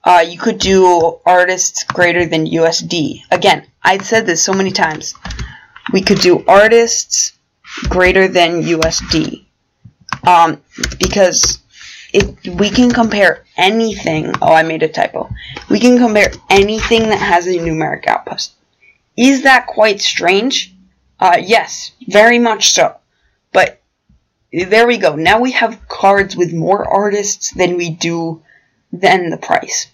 Uh, you could do artists greater than USD. Again, I've said this so many times. We could do artists greater than USD. Um, because we can compare anything, oh, I made a typo. We can compare anything that has a numeric output. Is that quite strange? Uh, yes, very much so. But there we go. Now we have cards with more artists than we do than the price.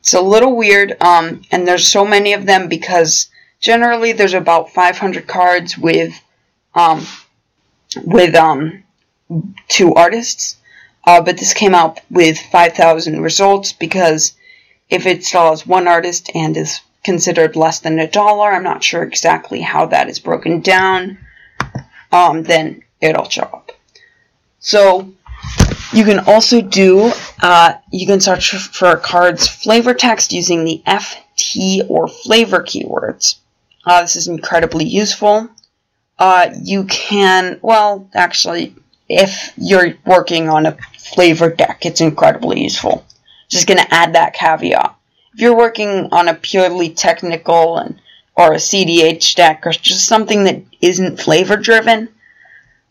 It's a little weird, um, and there's so many of them because generally there's about 500 cards with, um, with, um, two artists. Uh, but this came out with 5,000 results because if it still has one artist and is considered less than a dollar, I'm not sure exactly how that is broken down, um, then it'll show up. So you can also do, uh, you can search for card's flavor text using the FT or flavor keywords. Uh, this is incredibly useful. Uh, you can, well, actually, if you're working on a flavor deck, it's incredibly useful. Just going to add that caveat. If you're working on a purely technical and or a CDH deck or just something that isn't flavor driven,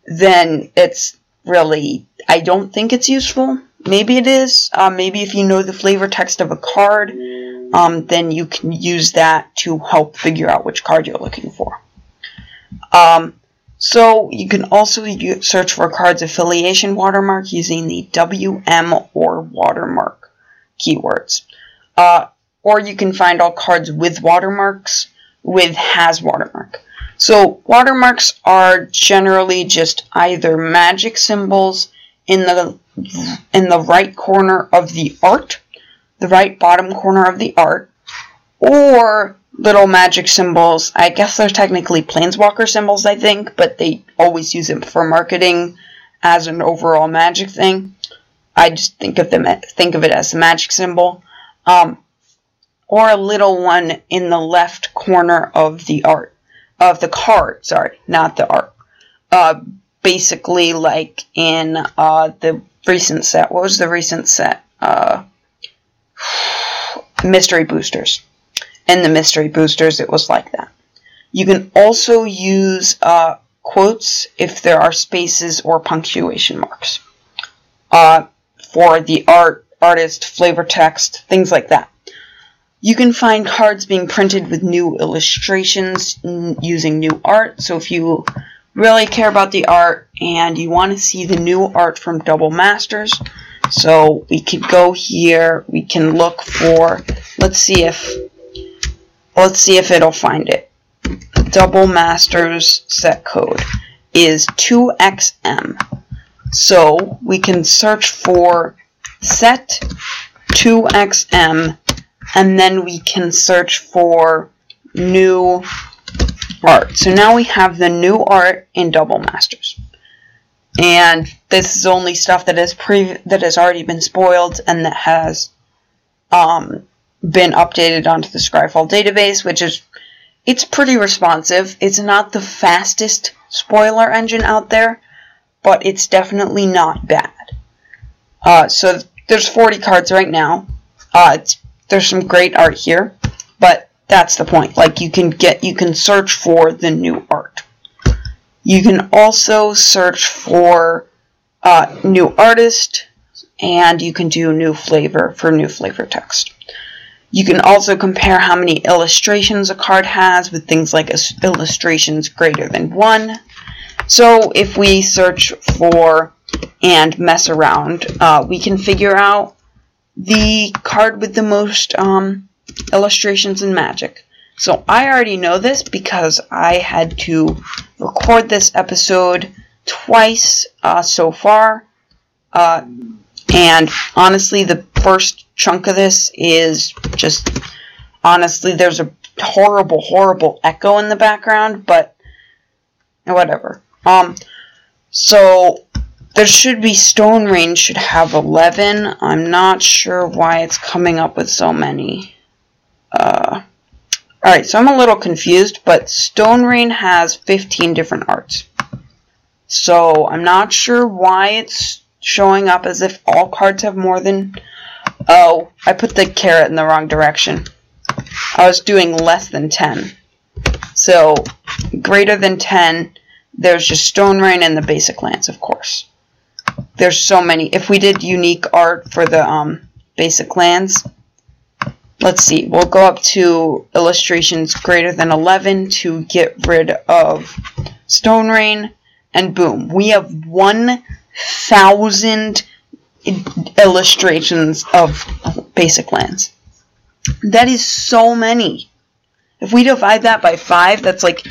then it's really, I don't think it's useful. Maybe it is. Uh, maybe if you know the flavor text of a card, um, then you can use that to help figure out which card you're looking for. Um, so you can also search for a card's affiliation watermark using the WM or watermark keywords. Uh, or you can find all cards with watermarks with has watermark. So watermarks are generally just either magic symbols in the in the right corner of the art, the right bottom corner of the art, or little magic symbols. I guess they're technically planeswalker symbols, I think, but they always use them for marketing as an overall magic thing. I just think of them think of it as a magic symbol. Um, or a little one in the left corner of the art of the card, sorry, not the art. Uh, basically, like in uh, the recent set. What was the recent set? Uh, mystery boosters. In the mystery boosters, it was like that. You can also use uh, quotes if there are spaces or punctuation marks uh, for the art, artist, flavor text, things like that. You can find cards being printed with new illustrations using new art. So if you really care about the art and you want to see the new art from Double Masters, so we could go here, we can look for, let's see if, let's see if it'll find it. Double Masters set code is 2XM. So we can search for set 2XM and then we can search for new art. So now we have the new art in Double Masters. And this is only stuff that is pre that has already been spoiled and that has um, been updated onto the Scryfall database, which is it's pretty responsive. It's not the fastest spoiler engine out there, but it's definitely not bad. Uh, so there's 40 cards right now. Uh, there's some great art here, but that's the point. Like you can get, you can search for the new art. You can also search for uh, new artist, and you can do new flavor for new flavor text. You can also compare how many illustrations a card has with things like illustrations greater than one. So if we search for and mess around, uh, we can figure out the card with the most um, illustrations in Magic. So I already know this because I had to record this episode twice uh, so far. Uh, and honestly, the first chunk of this is just honestly, there's a horrible, horrible echo in the background, but whatever. Um, so there should be Stone Rain should have 11. I'm not sure why it's coming up with so many. Uh, Alright, so I'm a little confused, but Stone Rain has 15 different arts. So I'm not sure why it's showing up as if all cards have more than... Oh, I put the caret in the wrong direction. I was doing less than 10. So, greater than 10, there's just Stone Rain and the basic lands, of course. There's so many. If we did unique art for the um, basic lands, let's see, we'll go up to illustrations greater than 11 to get rid of Stone Rain, and boom, we have 1,000 illustrations of basic lands. That is so many. If we divide that by 5, that's like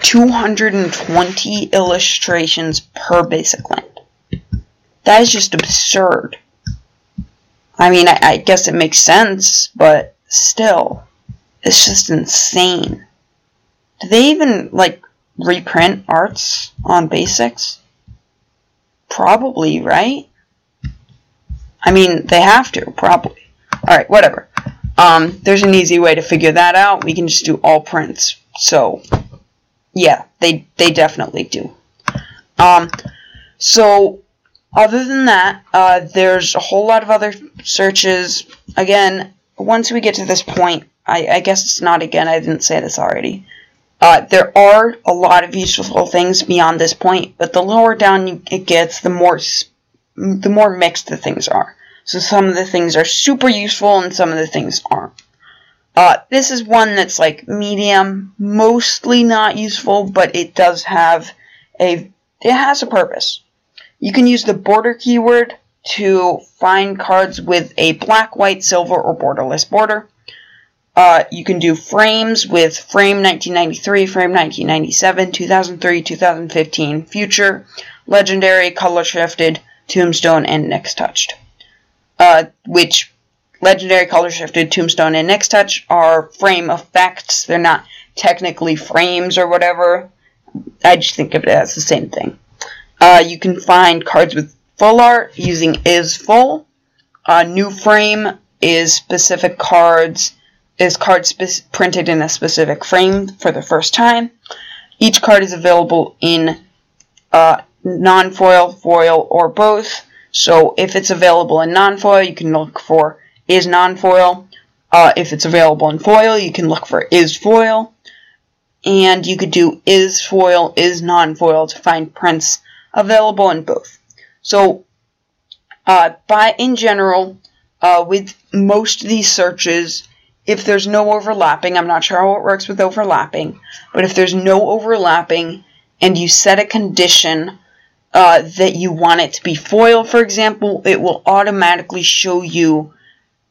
220 illustrations per basic land. That is just absurd. I mean, I, I guess it makes sense, but still, it's just insane. Do they even, like, reprint arts on basics? Probably, right? I mean, they have to, probably. Alright, whatever. Um, there's an easy way to figure that out. We can just do all prints. So, yeah, they, they definitely do. Um, so, other than that, uh, there's a whole lot of other searches. Again, once we get to this point, I, I guess it's not again, I didn't say this already. Uh, there are a lot of useful things beyond this point, but the lower down it gets, the more the more mixed the things are. So some of the things are super useful and some of the things aren't. Uh, this is one that's like medium, mostly not useful, but it does have a it has a purpose. You can use the border keyword to find cards with a black, white, silver, or borderless border. Uh, you can do frames with frame 1993, frame 1997, 2003, 2015, future, legendary, color shifted, tombstone, and nyxtouched. Uh, which legendary, color shifted, tombstone, and nyxtouch are frame effects. They're not technically frames or whatever. I just think of it as the same thing. Uh, you can find cards with full art using is full. Uh, new frame is specific cards is cards printed in a specific frame for the first time. Each card is available in uh, non-foil, foil, or both. So if it's available in non-foil, you can look for is non-foil. Uh, if it's available in foil, you can look for is foil. And you could do is foil, is non-foil to find prints available in both. So, uh, by in general, uh, with most of these searches, if there's no overlapping, I'm not sure how it works with overlapping, but if there's no overlapping and you set a condition uh, that you want it to be foil, for example, it will automatically show you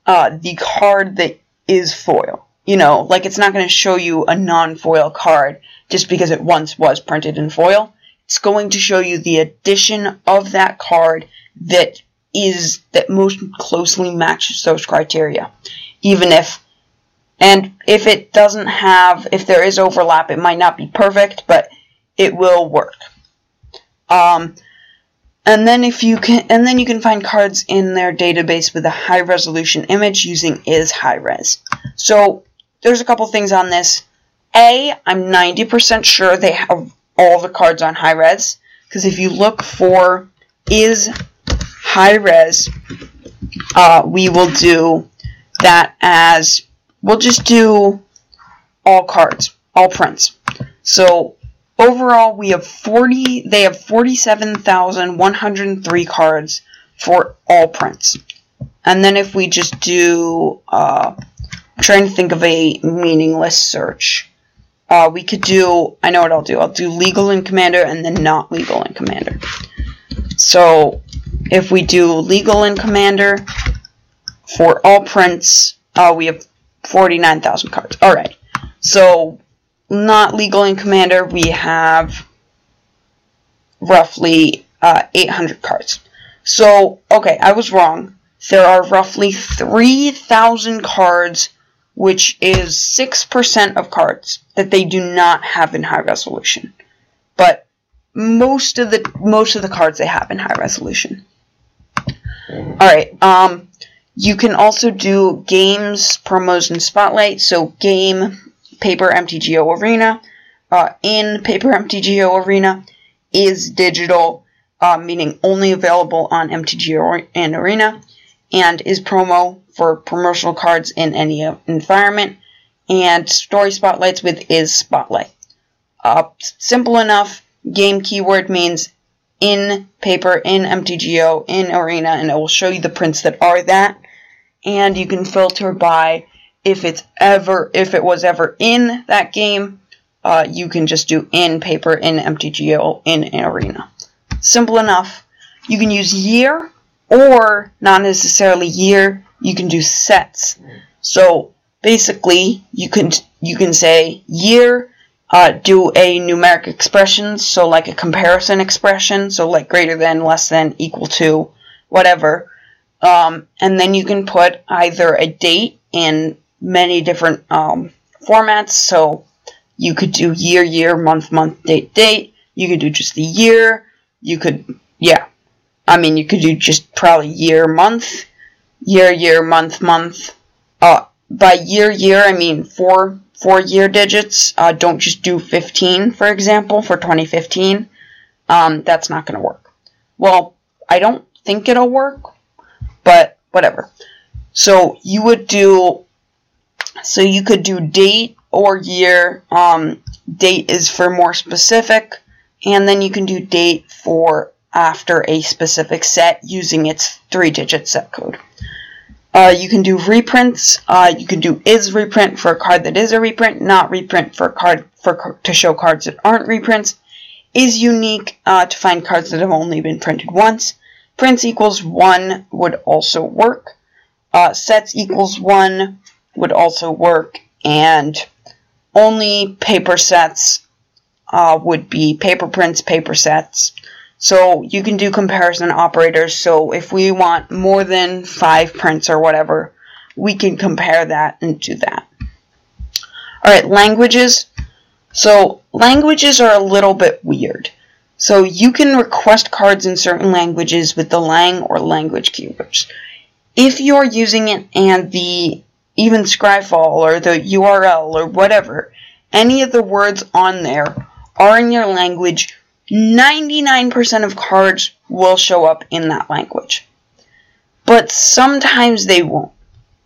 uh, the card that is foil. You know, like it's not going to show you a non-foil card just because it once was printed in foil it's going to show you the addition of that card that is that most closely matches those criteria. Even if and if it doesn't have if there is overlap, it might not be perfect, but it will work. Um, and then if you can and then you can find cards in their database with a high resolution image using is high res. So there's a couple things on this. A, I'm 90% sure they have all the cards on high res because if you look for is high res, uh, we will do that as, we'll just do all cards, all prints. So overall, we have 40, they have 47,103 cards for all prints. And then if we just do, uh, I'm trying to think of a meaningless search. Uh, we could do, I know what I'll do. I'll do legal in Commander and then not legal in Commander. So if we do legal in Commander for all prints, uh, we have 49,000 cards. Alright. So not legal in Commander, we have roughly uh, 800 cards. So, okay, I was wrong. There are roughly 3,000 cards, which is 6% of cards that they do not have in high resolution. But most of the most of the cards they have in high resolution. Alright, um you can also do games, promos, and spotlight. So game, paper, MTGO Arena. Uh, in paper MTGO Arena is digital, uh, meaning only available on MTGO and Arena, and is promo for promotional cards in any environment, and story spotlights with is spotlight. Uh, simple enough. Game keyword means in paper, in MTGO, in Arena, and it will show you the prints that are that. And you can filter by if it's ever, if it was ever in that game, uh, you can just do in paper, in MTGO, in Arena. Simple enough. You can use year or not necessarily year. You can do sets. So basically, you can you can say year uh, do a numeric expression, so like a comparison expression, so like greater than, less than, equal to, whatever. Um, and then you can put either a date in many different um, formats, so you could do year, year, month, month, date, date. You could do just the year. You could, yeah. I mean, you could do just probably year, month, year, year, month, month. Uh, by year, year, I mean four four year digits. Uh, don't just do 15, for example, for 2015. Um, that's not going to work. Well, I don't think it'll work, but whatever. So you would do, so you could do date or year. Um, date is for more specific, and then you can do date for after a specific set using its three digit set code. Uh, you can do reprints. Uh, you can do is reprint for a card that is a reprint, not reprint for a card for to show cards that aren't reprints. Is unique uh, to find cards that have only been printed once. Prints equals one would also work. Uh, sets equals one would also work, and only paper sets uh, would be paper prints, paper sets. So you can do comparison operators. So if we want more than five prints or whatever, we can compare that and do that. Alright, languages. So languages are a little bit weird. So you can request cards in certain languages with the lang or language keywords. If you're using it and the even Scryfall or the URL or whatever, any of the words on there are in your language, 99% of cards will show up in that language. But sometimes they won't.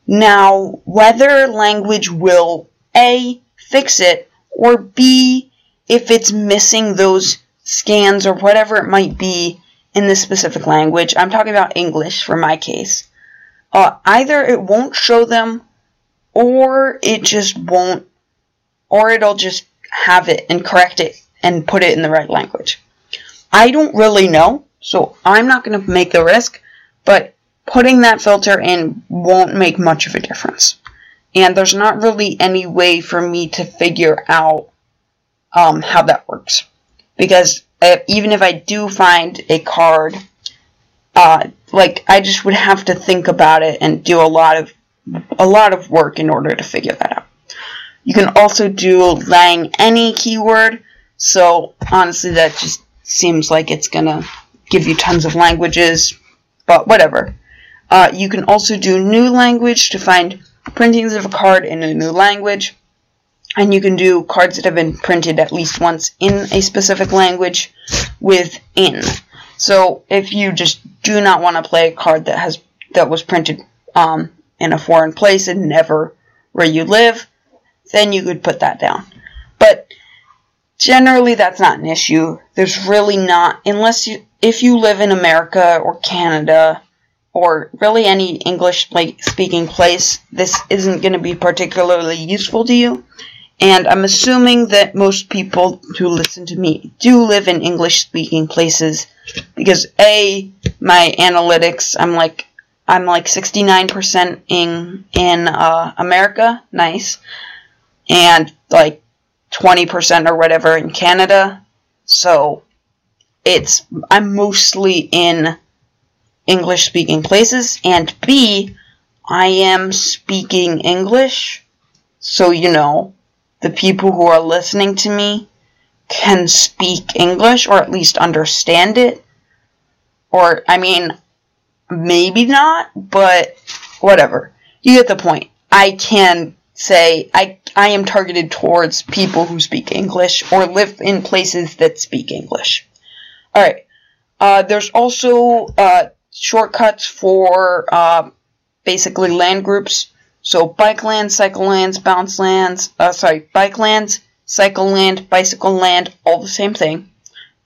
Now, whether language will A, fix it, or B, if it's missing those scans or whatever it might be in this specific language, I'm talking about English for my case, uh, either it won't show them or it just won't, or it'll just have it and correct it and put it in the right language. I don't really know, so I'm not going to make the risk, but putting that filter in won't make much of a difference. And there's not really any way for me to figure out um, how that works. Because even if I do find a card, uh, like I just would have to think about it and do a lot of a lot of work in order to figure that out. You can also do lang any keyword, so honestly, that just seems like it's gonna give you tons of languages, but whatever. Uh, you can also do new language to find printings of a card in a new language, and you can do cards that have been printed at least once in a specific language with in. So if you just do not want to play a card that has that was printed um, in a foreign place and never where you live, then you could put that down. But generally, that's not an issue. There's really not, unless you, if you live in America or Canada or really any English speaking place, this isn't going to be particularly useful to you. And I'm assuming that most people who listen to me do live in English speaking places because A, my analytics, I'm like I'm like 69% in in uh, America, nice, and like 20% or whatever in Canada. So it's I'm mostly in English speaking places, and B, I am speaking English, so you know the people who are listening to me can speak English or at least understand it. Or, I mean, maybe not, but whatever. You get the point. I can say I I am targeted towards people who speak English or live in places that speak English. All right. Uh, there's also uh, shortcuts for uh, basically land groups. So bike lands, cycle lands, bounce lands. Uh, sorry, bike lands, cycle land, bicycle land, all the same thing.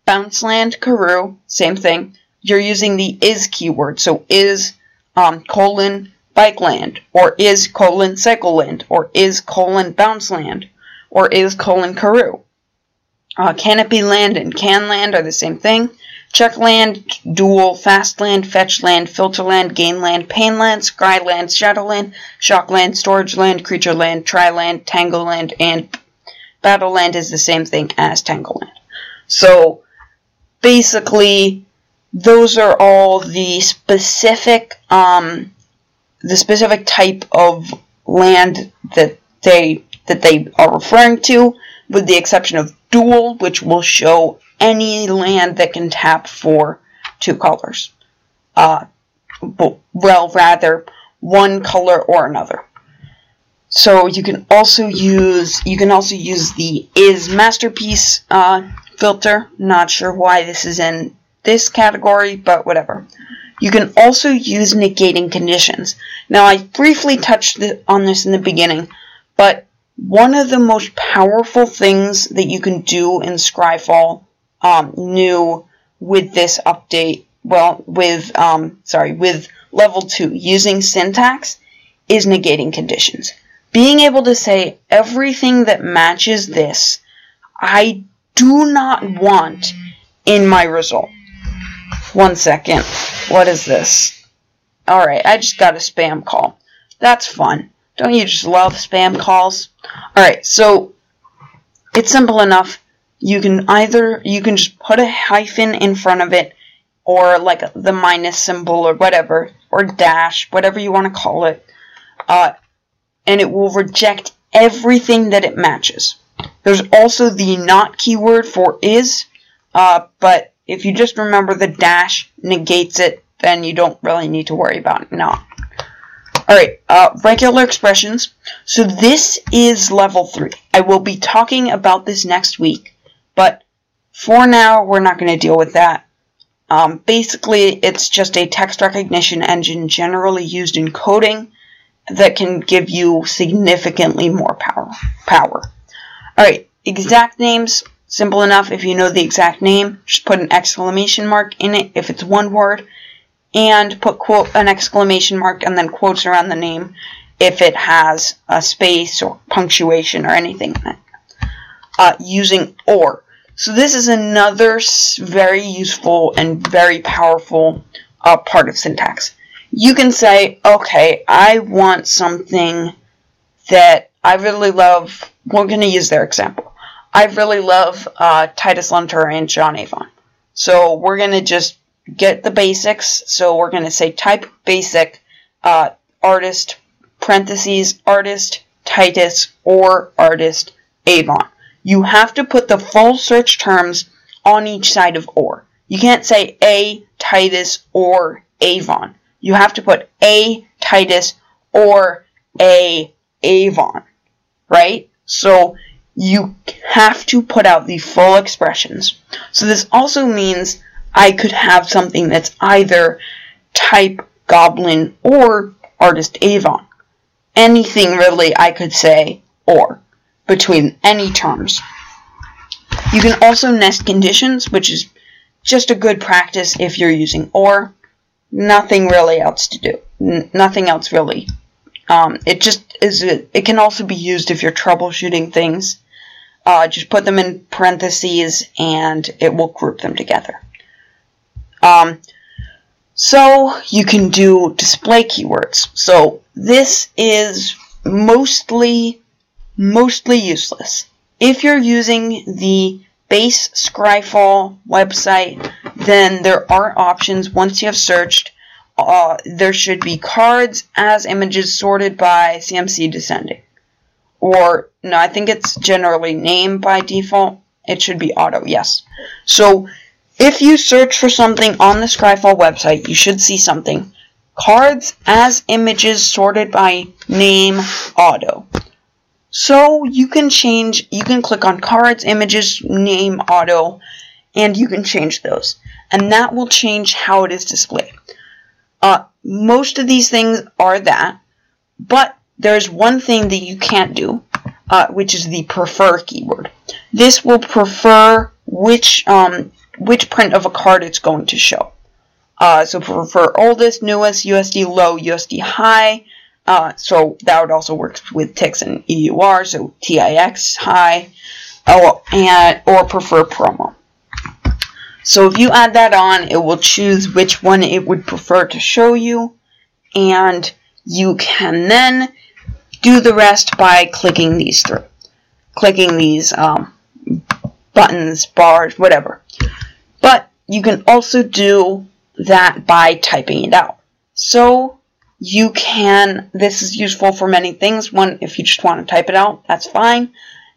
Bounce land, Karoo, same thing you're using the is keyword. So is um, colon bike land, or is colon cycle land, or is colon bounce land, or is colon Karoo. Uh, canopy land and can land are the same thing. Check land, dual, fast land, fetch land, filter land, gain land, pain land, scry land, shadow land, shock land, storage land, creature land, try land, tangle land, and battle land is the same thing as tangle land. So basically, those are all the specific um, the specific type of land that they that they are referring to, with the exception of dual, which will show any land that can tap for two colors. Uh, well, rather one color or another. So you can also use you can also use the is masterpiece uh, filter. Not sure why this is in this category, but whatever. You can also use negating conditions. Now, I briefly touched on this in the beginning, but one of the most powerful things that you can do in Scryfall um, new with this update, well, with, um, sorry, with level 2, using syntax, is negating conditions. Being able to say everything that matches this, I do not want in my result. One second. What is this? Alright, I just got a spam call. That's fun. Don't you just love spam calls? Alright, so it's simple enough. You can either, you can just put a hyphen in front of it, or like the minus symbol or whatever, or dash, whatever you want to call it, uh, and it will reject everything that it matches. There's also the not keyword for is, uh, but if you just remember the dash negates it, then you don't really need to worry about now. Alright, uh, regular expressions. So this is level 3. I will be talking about this next week, but for now, we're not going to deal with that. Um, basically, it's just a text recognition engine generally used in coding that can give you significantly more power. power. Alright, exact names. Simple enough, if you know the exact name, just put an exclamation mark in it if it's one word, and put quote an exclamation mark and then quotes around the name if it has a space or punctuation or anything in it. Uh, using or. So this is another very useful and very powerful uh, part of syntax. You can say, okay, I want something that I really love. We're going to use their example. I really love uh, Titus Lunter and John Avon. So we're going to just get the basics. So we're going to say type basic uh, artist parentheses artist Titus or artist Avon. You have to put the full search terms on each side of or. You can't say a Titus or Avon. You have to put a Titus or a Avon, right? So you have to put out the full expressions. So this also means I could have something that's either type goblin or artist Avon. Anything really I could say or between any terms. You can also nest conditions, which is just a good practice if you're using or. Nothing really else to do. N- nothing else really. Um, it just is. It can also be used if you're troubleshooting things. Uh, just put them in parentheses and it will group them together. Um, so you can do display keywords. So this is mostly mostly useless. If you're using the base Scryfall website, then there are options once you have searched. Uh, there should be cards as images sorted by CMC descending. Or, no, I think it's generally name by default. It should be auto, yes. So, if you search for something on the Scryfall website, you should see something. Cards as images sorted by name auto. So you can change, you can click on cards, images, name, auto, and you can change those. And that will change how it is displayed. Uh, most of these things are that, but there's one thing that you can't do, uh, which is the prefer keyword. This will prefer which um, which print of a card it's going to show. Uh, so prefer oldest, newest, USD low, USD high, uh, so that would also work with TIX and EUR, so TIX high, or, and, or prefer promo. So if you add that on, it will choose which one it would prefer to show you, and you can then do the rest by clicking these through. Clicking these um, buttons, bars, whatever. But you can also do that by typing it out. So you can, this is useful for many things. One, if you just want to type it out, that's fine.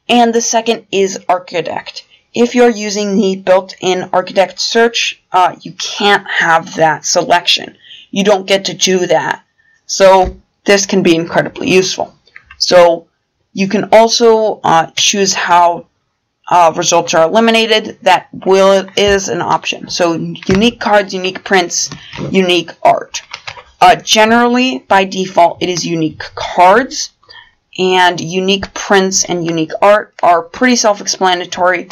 And the second is Archidekt. If you're using the built-in Archidekt search, uh, you can't have that selection. You don't get to do that. So this can be incredibly useful. So you can also uh, choose how uh, results are eliminated. That will is an option. So unique cards, unique prints, unique art. Uh, generally, by default, it is unique cards, and unique prints and unique art are pretty self-explanatory.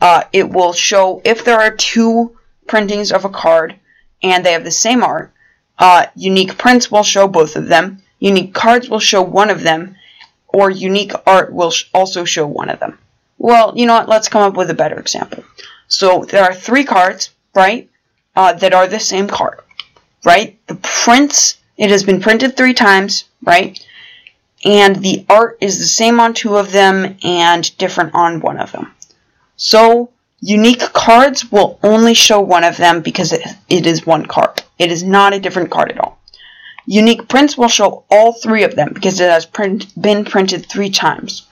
Uh, it will show if there are two printings of a card and they have the same art. Uh, unique prints will show both of them. Unique cards will show one of them, or unique art will sh also show one of them. Well, you know what? Let's come up with a better example. So there are three cards, right, uh, that are the same card right? The prints, it has been printed three times, right? And the art is the same on two of them and different on one of them. So, unique cards will only show one of them because it, it is one card. It is not a different card at all. Unique prints will show all three of them because it has print, been printed three times.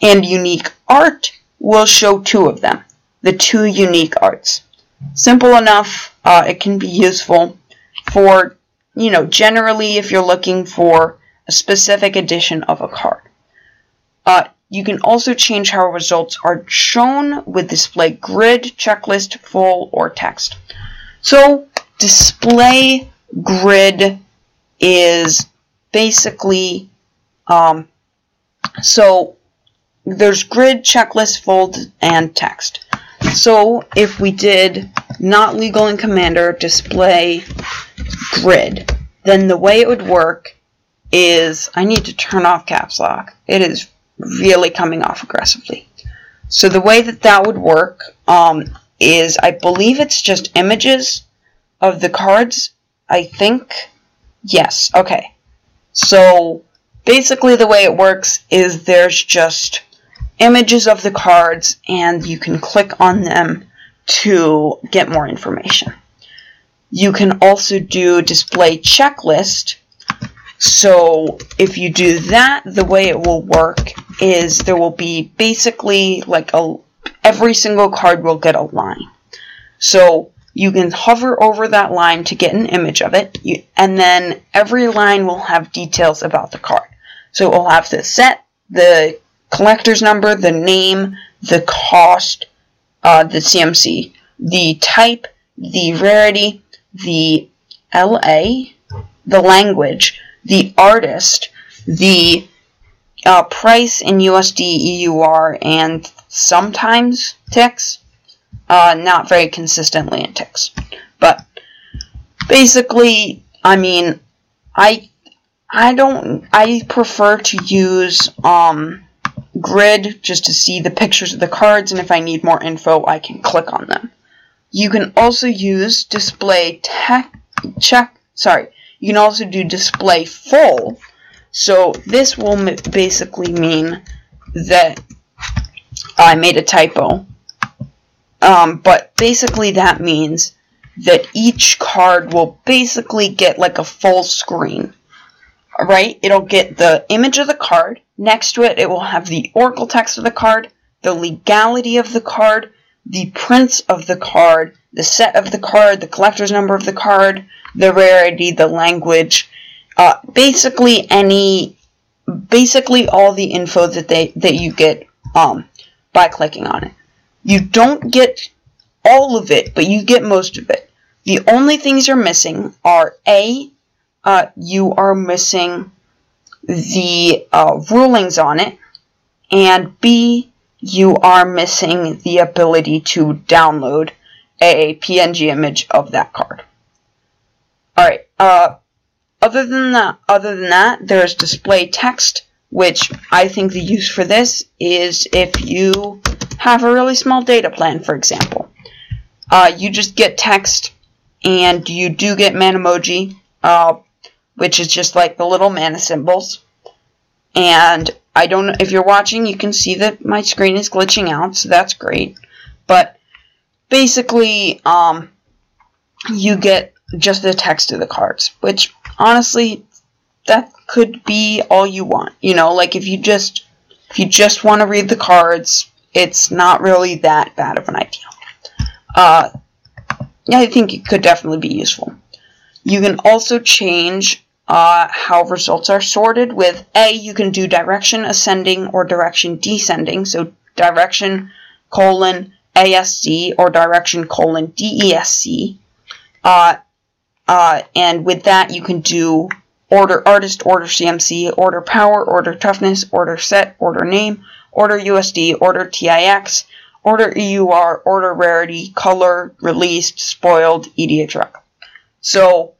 And unique art will show two of them, the two unique arts. Simple enough, uh, it can be useful for, you know, generally if you're looking for a specific edition of a card. Uh, you can also change how results are shown with display grid, checklist, full, or text. So, display grid is basically, um, so there's grid, checklist, fold, and text. So if we did not legal in Commander display grid, then the way it would work is I need to turn off caps lock. It is really coming off aggressively. So the way that that would work um, is I believe it's just images of the cards. I think. Yes. Okay. So basically the way it works is there's just images of the cards and you can click on them to get more information. You can also do display checklist. So if you do that, the way it will work is there will be basically like a every single card will get a line. So you can hover over that line to get an image of it, you, and then every line will have details about the card. So it will have the set, the collector's number, the name, the cost, uh, the CMC, the type, the rarity, the LA, the language, the artist, the uh, price in USD, EUR, and sometimes TIX. Uh, not very consistently in TIX. But basically, I mean, I I don't I prefer to use um, grid just to see the pictures of the cards and if I need more info I can click on them. You can also use display tech check sorry you can also do display full so this will basically mean that I made a typo um, but basically that means that each card will basically get like a full screen right? It'll get the image of the card. Next to it, it will have the oracle text of the card, the legality of the card, the prints of the card, the set of the card, the collector's number of the card, the rarity, the language, uh, basically any, basically all the info that they that you get um, by clicking on it. You don't get all of it, but you get most of it. The only things you're missing are A, uh, you are missing the uh, rulings on it, and B, you are missing the ability to download a PNG image of that card. Alright, uh, other than that, other than that, there's display text, which I think the use for this is if you have a really small data plan, for example. Uh, you just get text, and you do get Manamoji, uh, which is just like the little mana symbols. And I don't know if you're watching, you can see that my screen is glitching out, so that's great. But basically, um, you get just the text of the cards, which honestly, that could be all you want. You know, like if you just if you just want to read the cards, it's not really that bad of an idea. Uh, yeah, I think it could definitely be useful. You can also change uh, how results are sorted with A, you can do direction ascending or direction descending. So direction colon ASC or direction colon DESC. Uh, uh, and with that, you can do order artist, order CMC, order power, order toughness, order set, order name, order USD, order TIX, order EUR, order rarity, color, released, spoiled, EDH So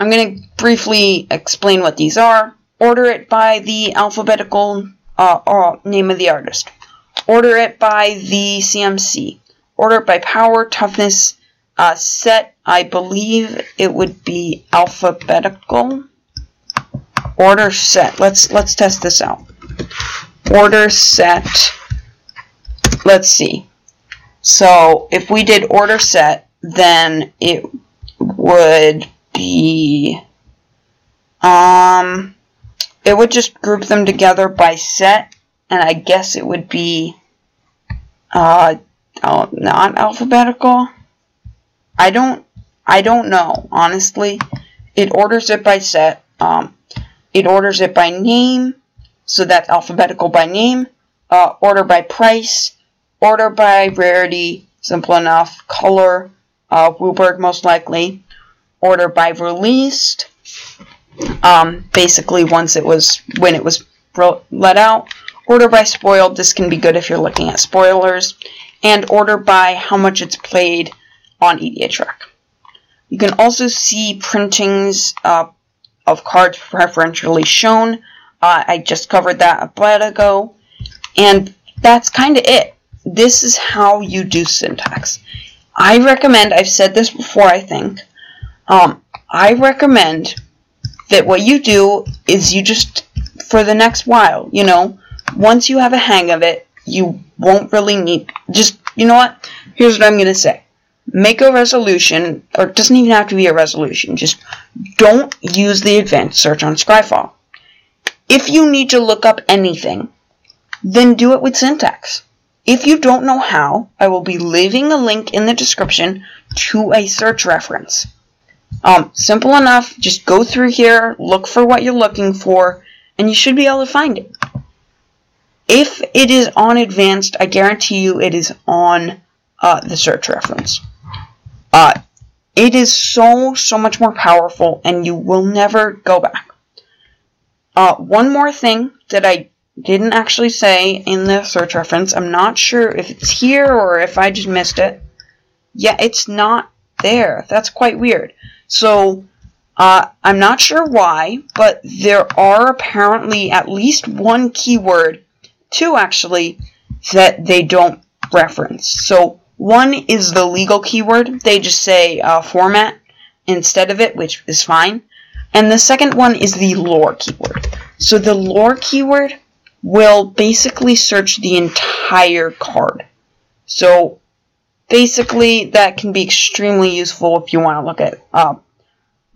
I'm going to briefly explain what these are. Order it by the alphabetical uh, uh, name of the artist. Order it by the CMC. Order it by power, toughness, uh, set. I believe it would be alphabetical. Order set. Let's let's test this out. Order set. Let's see. So if we did order set, then it would be um it would just group them together by set and I guess it would be uh not alphabetical. I don't I don't know, honestly. It orders it by set. Um it orders it by name, so that's alphabetical by name, uh, order by price, order by rarity, simple enough, color, uh, WUBRG most likely, order by released. Um, basically, once it was when it was let out. Order by spoiled. This can be good if you're looking at spoilers. And order by how much it's played on EDHREC. You can also see printings uh, of cards preferentially shown. Uh, I just covered that a bit ago. And that's kind of it. This is how you do syntax. I recommend, I've said this before, I think, um, I recommend that what you do is you just, for the next while, you know, once you have a hang of it, you won't really need, just, you know what? Here's what I'm going to say. Make a resolution, or it doesn't even have to be a resolution, just don't use the advanced search on Scryfall. If you need to look up anything, then do it with syntax. If you don't know how, I will be leaving a link in the description to a search reference. Um, simple enough. Just go through here, look for what you're looking for, and you should be able to find it. If it is on advanced, I guarantee you it is on uh, the search reference. Uh, it is so, so much more powerful, and you will never go back. Uh, one more thing that I didn't actually say in the search reference. I'm not sure if it's here or if I just missed it. Yeah, it's not there. That's quite weird. So, uh, I'm not sure why, but there are apparently at least one keyword, two actually, that they don't reference. So, one is the legal keyword. They just say uh, format instead of it, which is fine. And the second one is the lore keyword. So the lore keyword will basically search the entire card. So basically that can be extremely useful if you want to look at uh,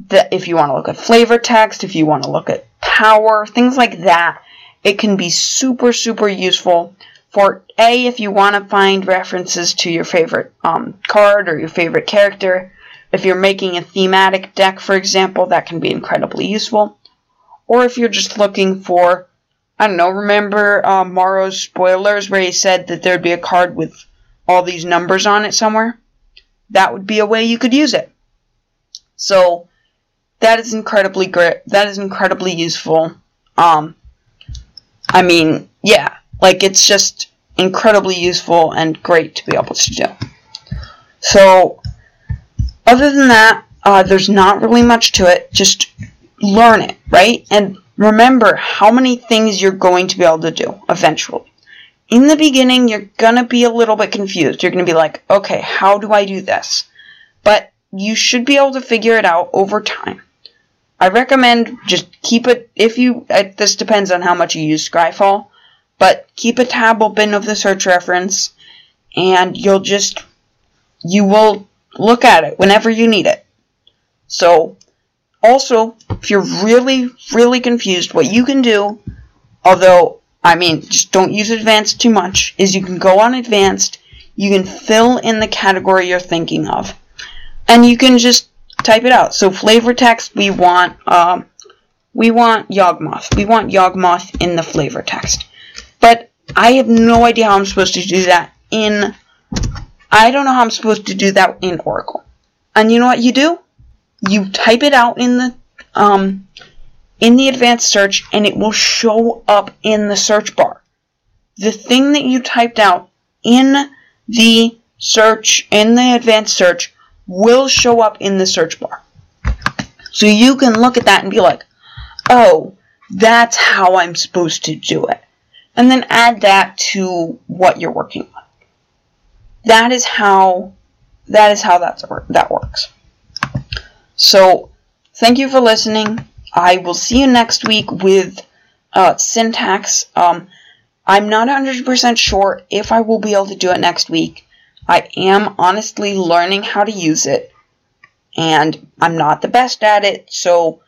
the, if you want to look at flavor text, if you want to look at power, things like that. It can be super super useful for a if you want to find references to your favorite um, card or your favorite character. If you're making a thematic deck, for example, that can be incredibly useful. Or if you're just looking for I don't know, remember um, Maro's spoilers where he said that there'd be a card with all these numbers on it somewhere? That would be a way you could use it. So that is incredibly great. That is incredibly useful. Um, I mean, yeah, like it's just incredibly useful and great to be able to do. So, other than that, uh, there's not really much to it. Just learn it, right? And remember how many things you're going to be able to do eventually. In the beginning, you're going to be a little bit confused. You're going to be like, okay, how do I do this? But you should be able to figure it out over time. I recommend just keep it, if you, uh, this depends on how much you use Scryfall, but keep a tab open of the search reference and you'll just, you will look at it whenever you need it. So, also, if you're really, really confused, what you can do, although, I mean, just don't use advanced too much, is you can go on advanced, you can fill in the category you're thinking of, and you can just type it out. So flavor text, we want, um, we want Yawgmoth. We want Yawgmoth in the flavor text. But I have no idea how I'm supposed to do that in, I don't know how I'm supposed to do that in Oracle. And you know what you do? you type it out in the um, in the advanced search and it will show up in the search bar. The thing that you typed out in the search in the advanced search will show up in the search bar. So you can look at that and be like, "Oh, that's how I'm supposed to do it." And then add that to what you're working on. That is how that is how that's, that works. So, thank you for listening. I will see you next week with uh, syntax. Um, I'm not 100% sure if I will be able to do it next week. I am honestly learning how to use it, and I'm not the best at it, so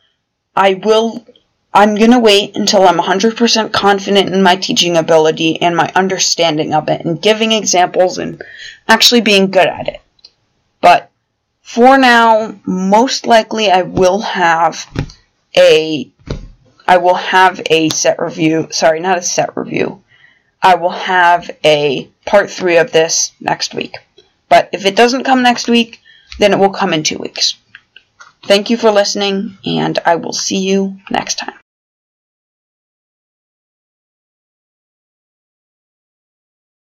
I will. I'm gonna wait until I'm 100% confident in my teaching ability and my understanding of it, and giving examples and actually being good at it. But for now, most likely I will have a I will have a set review. Sorry, not a set review. I will have a part 3 of this next week. But if it doesn't come next week, then it will come in 2 weeks. Thank you for listening and I will see you next time.